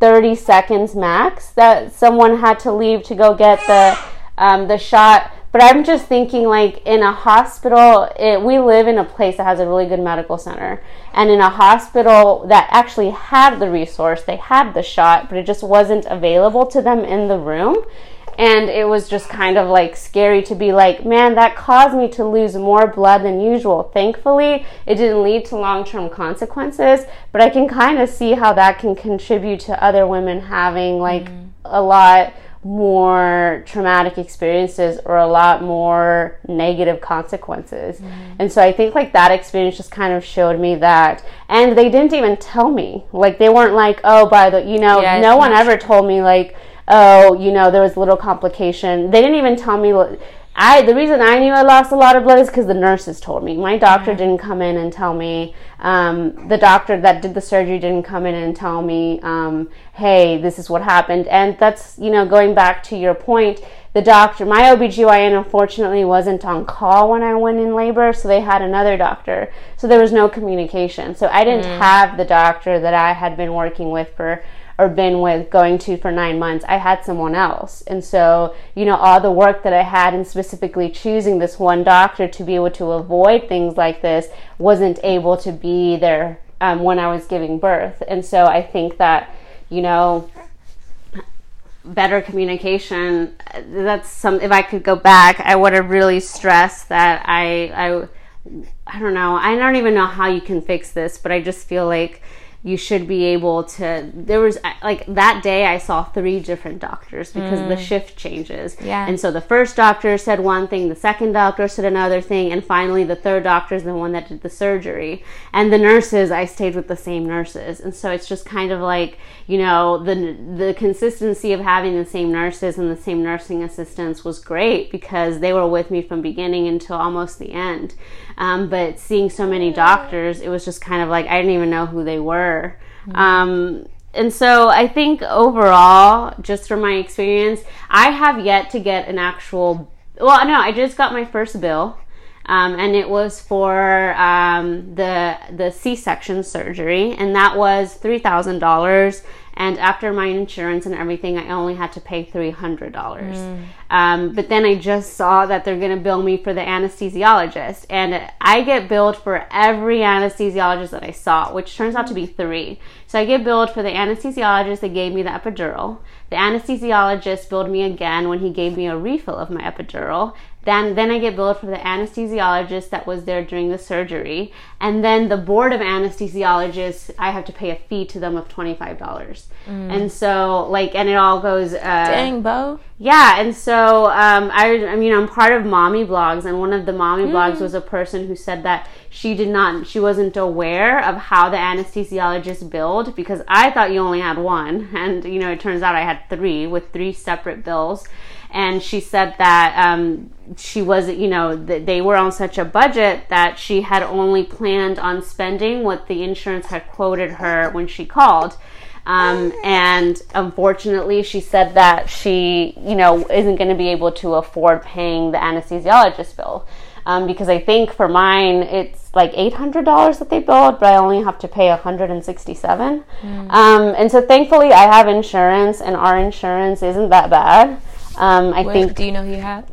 30 seconds max that someone had to leave to go get the um, the shot but i'm just thinking like in a hospital it, we live in a place that has a really good medical center. And in a hospital that actually had the resource they had the shot but it just wasn't available to them in the room. And it was just kind of like scary to be like, man, that caused me to lose more blood than usual. Thankfully, it didn't lead to long term consequences, but I can kind of see how that can contribute to other women having like mm. a lot more traumatic experiences or a lot more negative consequences. Mm-hmm. And so I think like that experience just kind of showed me that and they didn't even tell me. Like they weren't like, "Oh, by the, you know, Yeah, no one ever told me like, "Oh, you know, there was a little complication." They didn't even tell me I the reason I knew I lost a lot of blood is because the nurses told me. My doctor didn't come in and tell me. Um, the doctor that did the surgery didn't come in and tell me, um, "Hey, this is what happened." And that's you know going back to your point. The doctor, my OBGYN, unfortunately wasn't on call when I went in labor, so they had another doctor. So there was no communication. So I didn't have the doctor that I had been working with for or been with going to for nine months, I had someone else. And so, you know, all the work that I had in specifically choosing this one doctor to be able to avoid things like this wasn't able to be there um, when I was giving birth. And so I think that, you know, better communication. That's some. If I could go back, I would have really stressed that I I I don't know. I don't even know how you can fix this, but I just feel like you should be able to there was like that day i saw three different doctors because the mm. shift changes. Yeah. and so the first doctor said one thing the second doctor said another thing and finally the third doctor is the one that did the surgery. And the nurses i stayed with the same nurses. And so it's just kind of like you know the the consistency of having the same nurses and the same nursing assistants was great because they were with me from beginning until almost the end um, but seeing so many doctors it was just kind of like i didn't even know who they were um, and so I think overall, just from my experience, I have yet to get an actual. Well, no, I just got my first bill, um, and it was for um, the the C section surgery, and that was three thousand dollars. And after my insurance and everything, I only had to pay three hundred dollars. Um, but then I just saw that they're going to bill me for the anesthesiologist, and I get billed for every anesthesiologist that I saw, which turns out to be three. So I get billed for the anesthesiologist that gave me the epidural. The anesthesiologist billed me again when he gave me a refill of my epidural. Then, then I get billed for the anesthesiologist that was there during the surgery. And then the board of anesthesiologists, I have to pay a fee to them of $25. And so, like, and it all goes. Uh, Dang, Bo. yeah, and so um, I, I mean, I'm part of mommy blogs, and one of the mommy blogs was a person who said that she did not, she wasn't aware of how the anesthesiologist billed because I thought you only had one, and you know, it turns out I had three with three separate bills. And she said that um, she was, you know, that they were on such a budget that she had only planned on spending what the insurance had quoted her when she called. Um, and unfortunately, she said that she, you know, isn't going to be able to afford paying the anesthesiologist bill. Um, because I think for mine, it's like $800 that they billed, but I only have to pay 167 um, And so thankfully, I have insurance, and our insurance isn't that bad. Um, I think do you know who you have?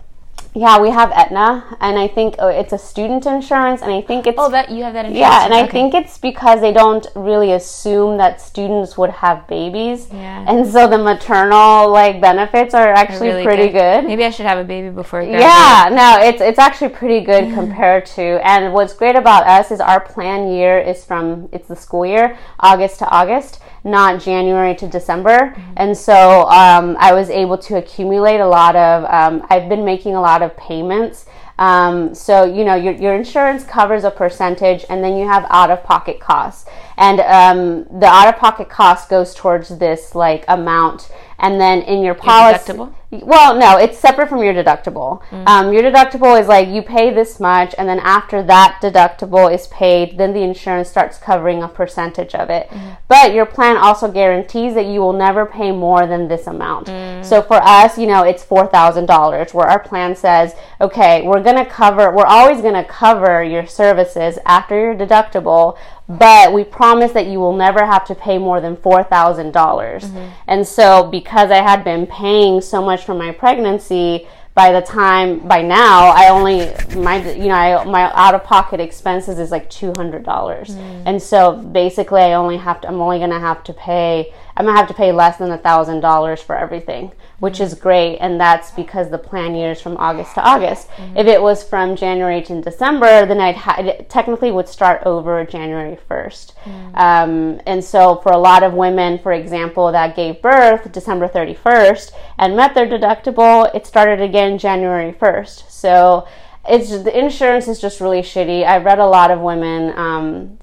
yeah, we have Aetna, and I think oh, it's a student insurance, and I think it's Oh, that you have that insurance. yeah, and I think it's because they don't really assume that students would have babies, Yeah. and so the maternal like benefits are actually Really pretty good. Maybe I should have a baby before. Graduate. Yeah, no, it's it's actually pretty good compared to. And what's great about us is our plan year is from it's the school year, August to August, not January to December. And so um, I was able to accumulate a lot of. Um, I've been making a lot of payments. Um, so you know your your insurance covers a percentage, and then you have out of pocket costs, and um, the out of pocket cost goes towards this like amount, and then in your policy. deductible? Well, no, it's separate from your deductible. Um, your deductible is like you pay this much, and then after that deductible is paid, then the insurance starts covering a percentage of it. But your plan also guarantees that you will never pay more than this amount. So for us, you know, it's four thousand dollars, where our plan says, okay, we're gonna cover, we're always gonna cover your services after your deductible, but we promise that you will never have to pay more than four thousand dollars. Mm-hmm. And so, because I had been paying so much for my pregnancy, by the time by now, I only my you know I, my out of pocket expenses is like two hundred dollars, mm. and so basically I only have to I'm only gonna have to pay I'm gonna have to pay less than a thousand dollars for everything, which is great, and that's because the plan year is from August to August. If it was from January to December, then I'd ha- it technically would start over January first. Um, and so for a lot of women, for example, that gave birth December thirty first and met their deductible, it started again January first. So it's the insurance is just really shitty. I've read a lot of women. Um,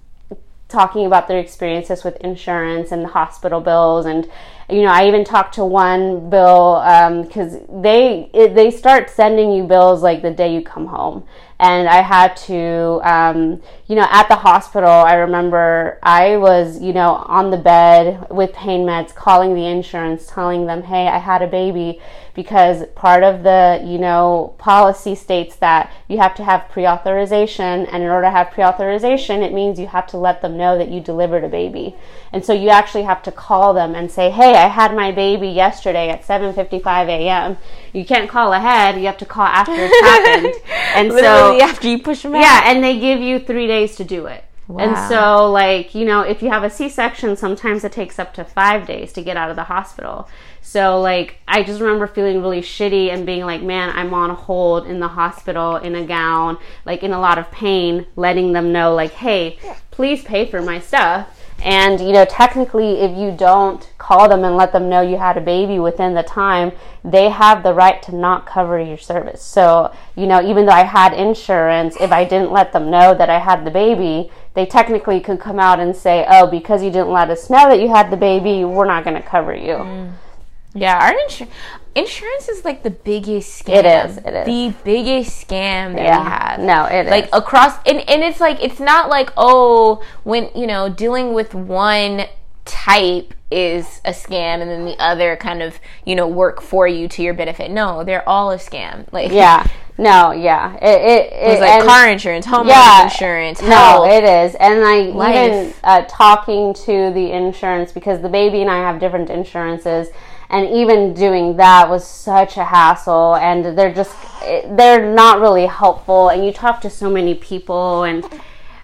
talking about their experiences with insurance and hospital bills and you know i even talked to one bill because they it, they start sending you bills like the day you come home. And i had to um, you know at the hospital i remember i was you know on the bed with pain meds calling the insurance telling them hey i had a baby because part of the you know policy states that you have to have pre-authorization and in order to have pre-authorization it means you have to let them know that you delivered a baby and so you actually have to call them and say hey i had my baby yesterday at 7.55 a.m you can't call ahead you have to call after it's happened [LAUGHS] and so after you push them out. yeah, and they give you three days to do it. And so, like, you know, if you have a C section, sometimes it takes up to five days to get out of the hospital. So, like, I just remember feeling really shitty and being like, man, I'm on hold in the hospital in a gown, like, in a lot of pain, letting them know, like, hey, please pay for my stuff. And, you know, technically, if you don't call them and let them know you had a baby within the time, they have the right to not cover your service. So, you know, even though I had insurance, if I didn't let them know that I had the baby, they technically could come out and say, oh, because you didn't let us know that you had the baby, we're not going to cover you. Mm. Yeah, our insurance insurance is like the biggest scam. It is, it is. the biggest scam that we have. No, it like is. across and, and it's like it's not like oh when you know dealing with one type is a scam and then the other kind of you know work for you to your benefit no they're all a scam [LAUGHS] like Yeah. No, yeah. It, it, it it's like and- car insurance homeowners Yeah. insurance No, it is. And I even uh, talking to the insurance because the baby and I have different insurances. And even doing that was such a hassle, and they're just, they're not really helpful. And you talk to so many people, and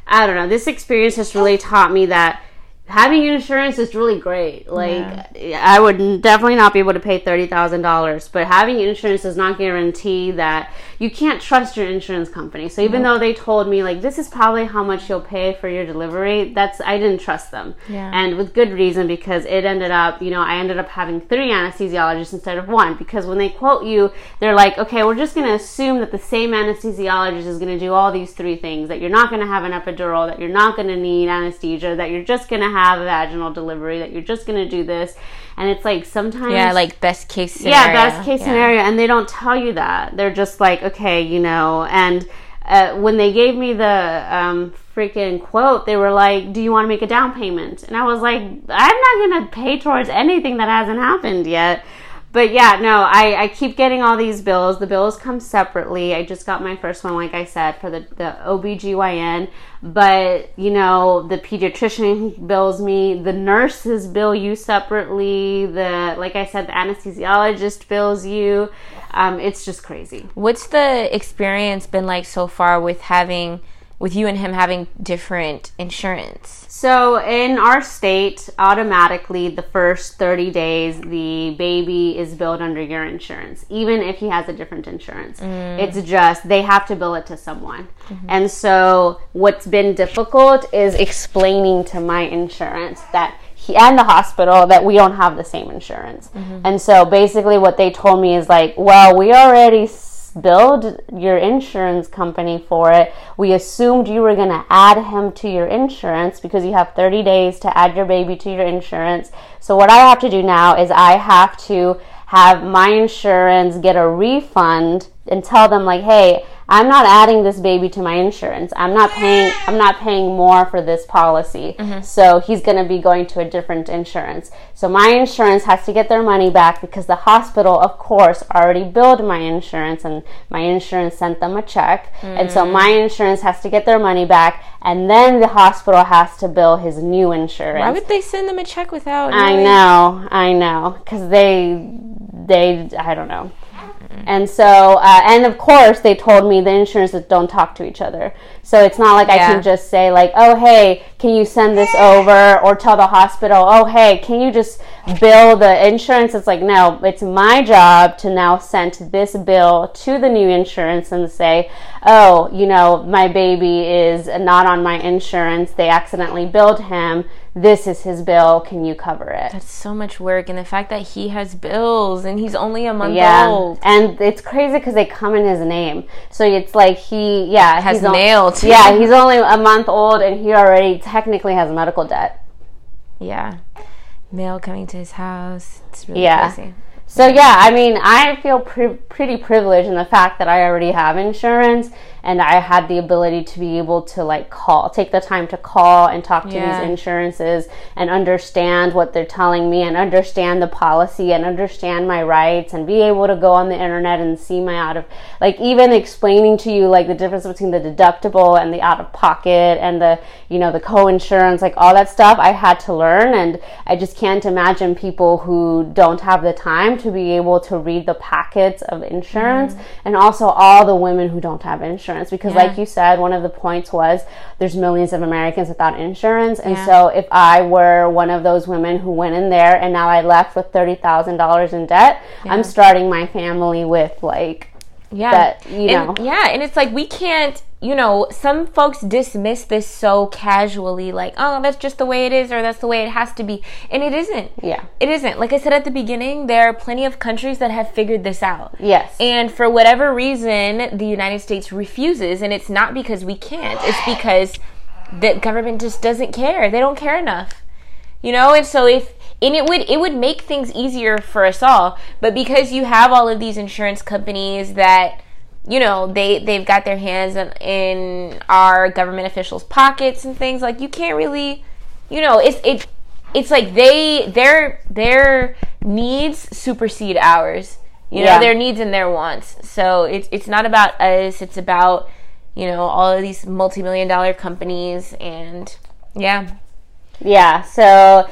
I don't know, this experience has really taught me that having insurance is really great. Like, I would definitely not be able to pay $30,000, but having insurance does not guarantee that you can't trust your insurance company. So even though they told me, like, this is probably how much you'll pay for your delivery, that's, I didn't trust them. Yeah. And with good reason because it ended up, you know, I ended up having three anesthesiologists instead of one because when they quote you, they're like, okay, we're just going to assume that the same anesthesiologist is going to do all these three things that you're not going to have an epidural, that you're not going to need anesthesia, that you're just going to have a vaginal delivery, that you're just going to do this. And it's like sometimes. yeah like best case scenario Yeah, best case Yeah. scenario, and they don't tell you that. They're just like, okay, you know. And uh, when they gave me the um, freaking quote, they were like, "Do you want to make a down payment?" And I was like, "I'm not gonna pay towards anything that hasn't happened yet." But yeah, no, I, I keep getting all these bills. The bills come separately. I just got my first one, like I said, for the, the OBGYN. But, you know, the pediatrician bills me, the nurses bill you separately, the, like I said, the anesthesiologist bills you. Um, it's just crazy. What's the experience been like so far with having, with you and him having different insurance? So in our state, automatically the first 30 days, the baby is billed under your insurance, even if he has a different insurance. Mm. It's just they have to bill it to someone. Mm-hmm. And so what's been difficult is explaining to my insurance that he and the hospital that we don't have the same insurance. Mm-hmm. And so basically what they told me is like, well, we already billed your insurance company for it. We assumed you were going to add him to your insurance because you have 30 days to add your baby to your insurance. So what I have to do now is I have to have my insurance get a refund and tell them like, "Hey, I'm not adding this baby to my insurance. I'm not paying I'm not paying more for this policy. Mm-hmm. So he's going to be going to a different insurance. So my insurance has to get their money back because the hospital of course already billed my insurance and my insurance sent them a check. And so mm. my insurance has to get their money back and then the hospital has to bill his new insurance. Why would they send them a check without? I knowing? know, I know, because they, they, I don't know. And so, uh, and of course, they told me the insurances don't talk to each other. So it's not like I can just say like, oh hey, can you send this over, or tell the hospital, oh hey, can you just bill the insurance? It's like no, it's my job to now send this bill to the new insurance and say, oh, you know, my baby is not on my insurance. They accidentally billed him. This is his bill. Can you cover it? That's so much work, and the fact that he has bills and he's only a month Yeah, old. and it's crazy because they come in his name. So it's like he, yeah, Has he's on- nail too. Yeah, he's only a month old, and he already technically has medical debt. Yeah, mail coming to his house. It's really Yeah. crazy. So yeah, I mean, I feel pre- pretty privileged in the fact that I already have insurance and I had the ability to be able to like call, take the time to call and talk to Yeah. these insurances and understand what they're telling me and understand the policy and understand my rights and be able to go on the internet and see my out of like even explaining to you like the difference between the deductible and the out of pocket and the you know the co-insurance like all that stuff I had to learn. And I just can't imagine people who don't have the time to be able to read the packets of insurance mm-hmm. and also all the women who don't have insurance insurance because, Yeah. like you said, one of the points was there's millions of Americans without insurance. And Yeah. so, if I were one of those women who went in there and now I left with $30,000 in debt, I'm starting my family with like yeah that, you And- know. yeah and it's like we can't you know some folks dismiss this so casually like oh that's just the way it is or that's the way it has to be. And it isn't. Yeah. it isn't. Like i said at the beginning there are plenty of countries that have figured this out. Yes. and for whatever reason the united states refuses and it's not because we can't. It's because the government just doesn't care. They don't care enough. You know and so if and it would it would make things easier for us all. But because you have all of these insurance companies that you know they they've got their hands in, in our government officials pockets and things. Like you can't really you know it's it it's like they their their needs supersede ours. You know Yeah. their needs and their wants. So it's it's not about us. It's about you know all of these multi-million dollar companies and yeah. Yeah, so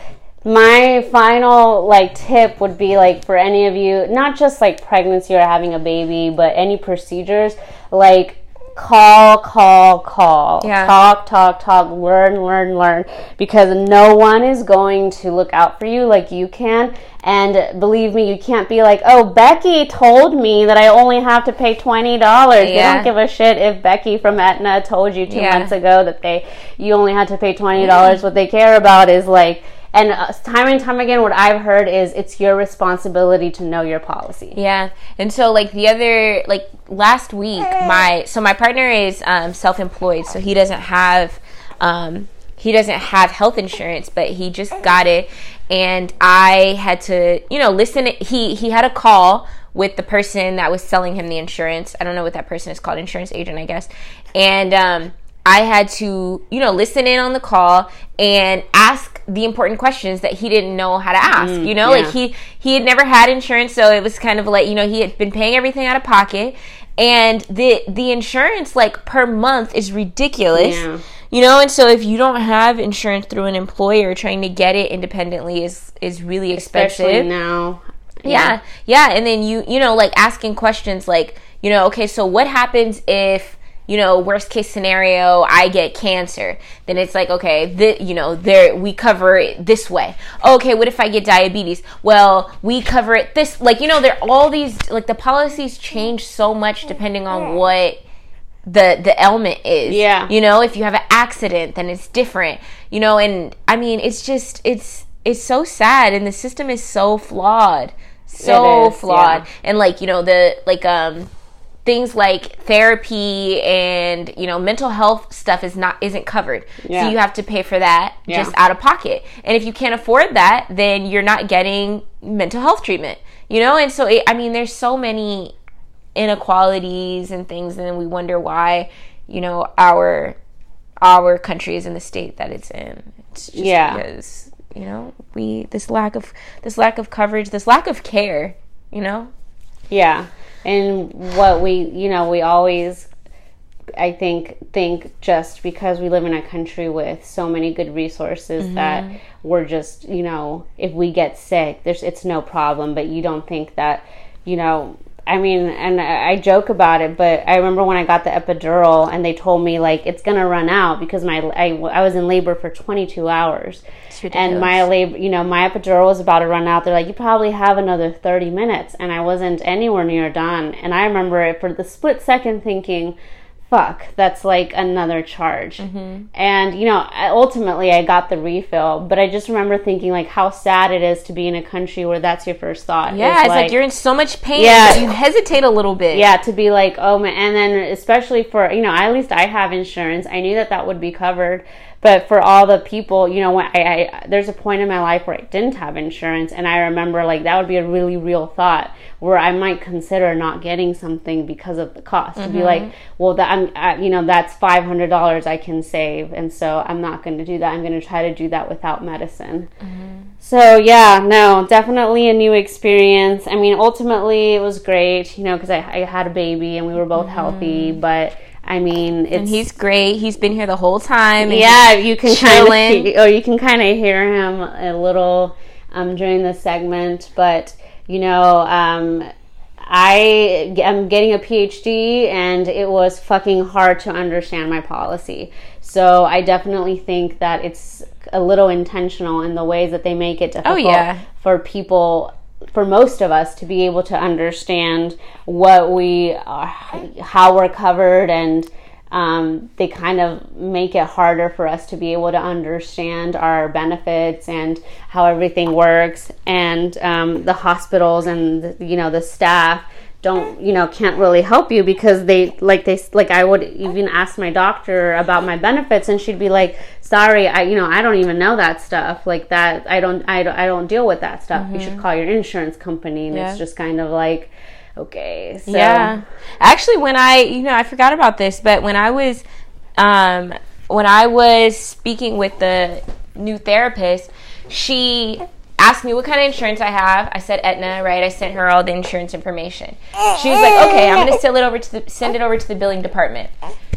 my final like tip would be like for any of you, not just like pregnancy or having a baby, but any procedures, like call, call, call. Yeah. Talk, talk, talk, learn, learn, learn because no one is going to look out for you like you can. And believe me, you can't be like, "Oh, Becky told me that I only have to pay $20." They Yeah. don't give a shit if Becky from Aetna told you 2 Yeah. months ago that they you only had to pay twenty dollars. What they care about is like, and uh, time and time again, what I've heard is it's your responsibility to know your policy. Yeah. And so like the other like last week my so my partner is um self-employed so he doesn't have um he doesn't have health insurance but he just got it and I had to you know listen he he had a call with the person that was selling him the insurance. I don't know what that person is called, insurance agent I guess. And um I had to, you know, listen in on the call and ask the important questions that he didn't know how to ask. Mm-hmm. you know, yeah. like he he had never had insurance, so it was kind of like you know he had been paying everything out of pocket, and the the insurance like per month is ridiculous. Yeah. You know, and so if you don't have insurance through an employer, trying to get it independently is is really expensive. Especially now. Yeah, yeah, and then you you know like asking questions like you know okay, so what happens if you know worst case scenario I get cancer? Then it's like okay, the, you know there we cover it this way. Okay, what if I get diabetes? Well, we cover it this like you know there are all these like the policies change so much depending on what the the ailment is. Yeah. You know, if you have an accident, then it's different. You know, and I mean, it's just it's it's so sad, and the system is so flawed, so is, flawed, yeah. and like you know the like um things like therapy and you know mental health stuff is not isn't covered Yeah. so you have to pay for that Yeah. just out of pocket and if you can't afford that then you're not getting mental health treatment you know and so it, i mean there's so many inequalities and things and we wonder why you know our our country is in the state that it's in it's just Yeah. because you know we this lack of this lack of coverage this lack of care you know Yeah. And what we, you know, we always, I think, think just because we live in a country with so many good resources mm-hmm. that we're just, you know, if we get sick, there's, it's no problem. But you don't think that, you know, I mean, and I joke about it, but I remember when I got the epidural and they told me like it's gonna run out because my I, I was in labor for 22 hours, and my labor, you know, my epidural was about to run out. They're like, you probably have another 30 minutes, and I wasn't anywhere near done. And I remember it for the split second thinking, fuck, that's like another charge. Mm-hmm. And, you know, ultimately I got the refill, but I just remember thinking like how sad it is to be in a country where that's your first thought. yeah it's like, you're in so much pain Yeah. you hesitate a little bit yeah, to be like, oh man, and then especially for you know, at least I have insurance. I knew that that would be covered, but for all the people, you know, when I, I there's a point in my life where I didn't have insurance, and I remember like that would be a really real thought where I might consider not getting something because of the cost. To be like, mm-hmm. well, that I'm, I, you know, that's five hundred dollars I can save, and so I'm not going to do that. I'm going to try to do that without medicine. Mm-hmm. So yeah, no, definitely a new experience. I mean, ultimately it was great, you know, because I, I had a baby and we were both healthy. Mm-hmm. But I mean, it's and he's great he's been here the whole time yeah, you can kind of or you can kind of hear him a little um, during the segment. But you know, um, I am getting a PhD and it was fucking hard to understand my policy. So I definitely think that it's a little intentional in the ways that they make it difficult yeah. for people for most of us to be able to understand what we are, how we're covered and um, they kind of make it harder for us to be able to understand our benefits and how everything works. And um, the hospitals and you know the staff don't you know can't really help you because they like they like I would even ask my doctor about my benefits and she'd be like sorry I you know I don't even know that stuff like that I don't I don't, I don't deal with that stuff you should call your insurance company and Mm-hmm. Yeah. it's just kind of like okay so Yeah. Actually, when I, you know, I forgot about this, but when I was, um, when I was speaking with the new therapist, she asked me what kind of insurance I have. I said Aetna, right? I sent her all the insurance information. She was like, "Okay, I'm gonna send it over to the send it over to the billing department."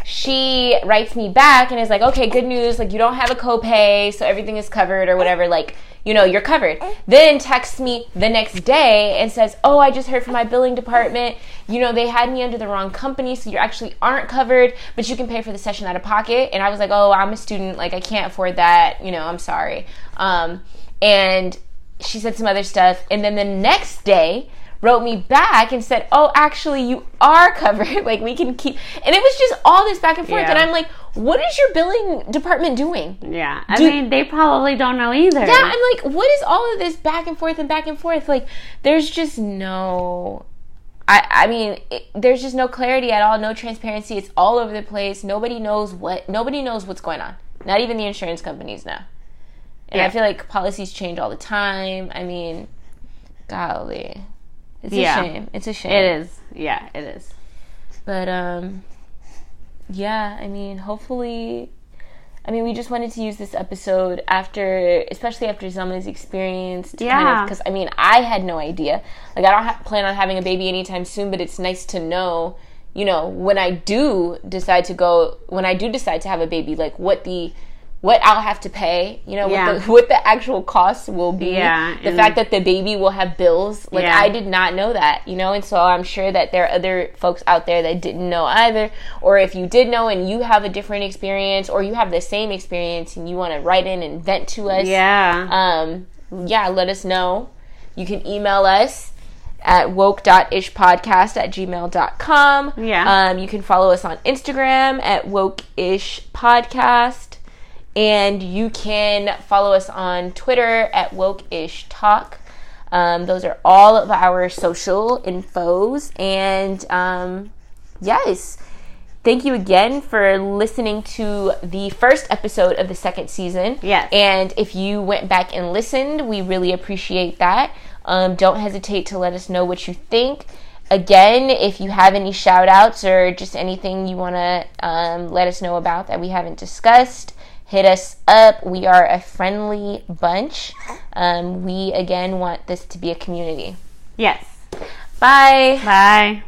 She writes me back and is like, "Okay, good news. Like you don't have a copay, so everything is covered or whatever. Like." You know, you're covered. Then texts me the next day and says, Oh, I just heard from my billing department. You know, they had me under the wrong company, so you actually aren't covered, but you can pay for the session out of pocket. And I was like, Oh, I'm a student. Like, I can't afford that. You know, I'm sorry. Um, and she said some other stuff and then the next day wrote me back and said oh actually you are [LAUGHS] covered [LAUGHS] like we can keep and it was just all this back and forth Yeah. and i'm like what is your billing department doing yeah I Do- mean they probably don't know either yeah i'm like what is all of this back and forth and back and forth like there's just no I, I mean, it, there's just no clarity at all, no transparency. It's all over the place. Nobody knows what. Nobody knows what's going on. Not even the insurance companies know. And I feel like policies change all the time. I mean, golly, it's Yeah. a shame. It's a shame. it is yeah it is But um, yeah. I mean, hopefully. I mean, we just wanted to use this episode after, especially after Zelma's experience. Yeah. Because I mean, I had no idea. Like, I don't ha- plan on having a baby anytime soon, but it's nice to know. You know, when I do decide to go, when I do decide to have a baby, like what the, what I'll have to pay. You know, Yeah. what the [LAUGHS] what the actual costs will be. Yeah, The fact that the baby will have bills. Like Yeah. I did not know that. You know, and so I'm sure that there are other folks out there that didn't know either. Or if you did know and you have a different experience, or you have the same experience and you want to write in and vent to us yeah um, yeah, let us know. You can email us at woke.ishpodcast at gmail.com. Yeah. Um, you can follow us on Instagram at wokeishpodcast. And you can follow us on Twitter at wokeishtalk. Um, those are all of our social infos. And um, yes, thank you again for listening to the first episode of the second season. Yes. And if you went back and listened, we really appreciate that. Um, don't hesitate to let us know what you think. Again, if you have any shout outs or just anything you want to um, let us know about that we haven't discussed, hit us up. We are a friendly bunch. Um, we, again, want this to be a community. yes Bye. bye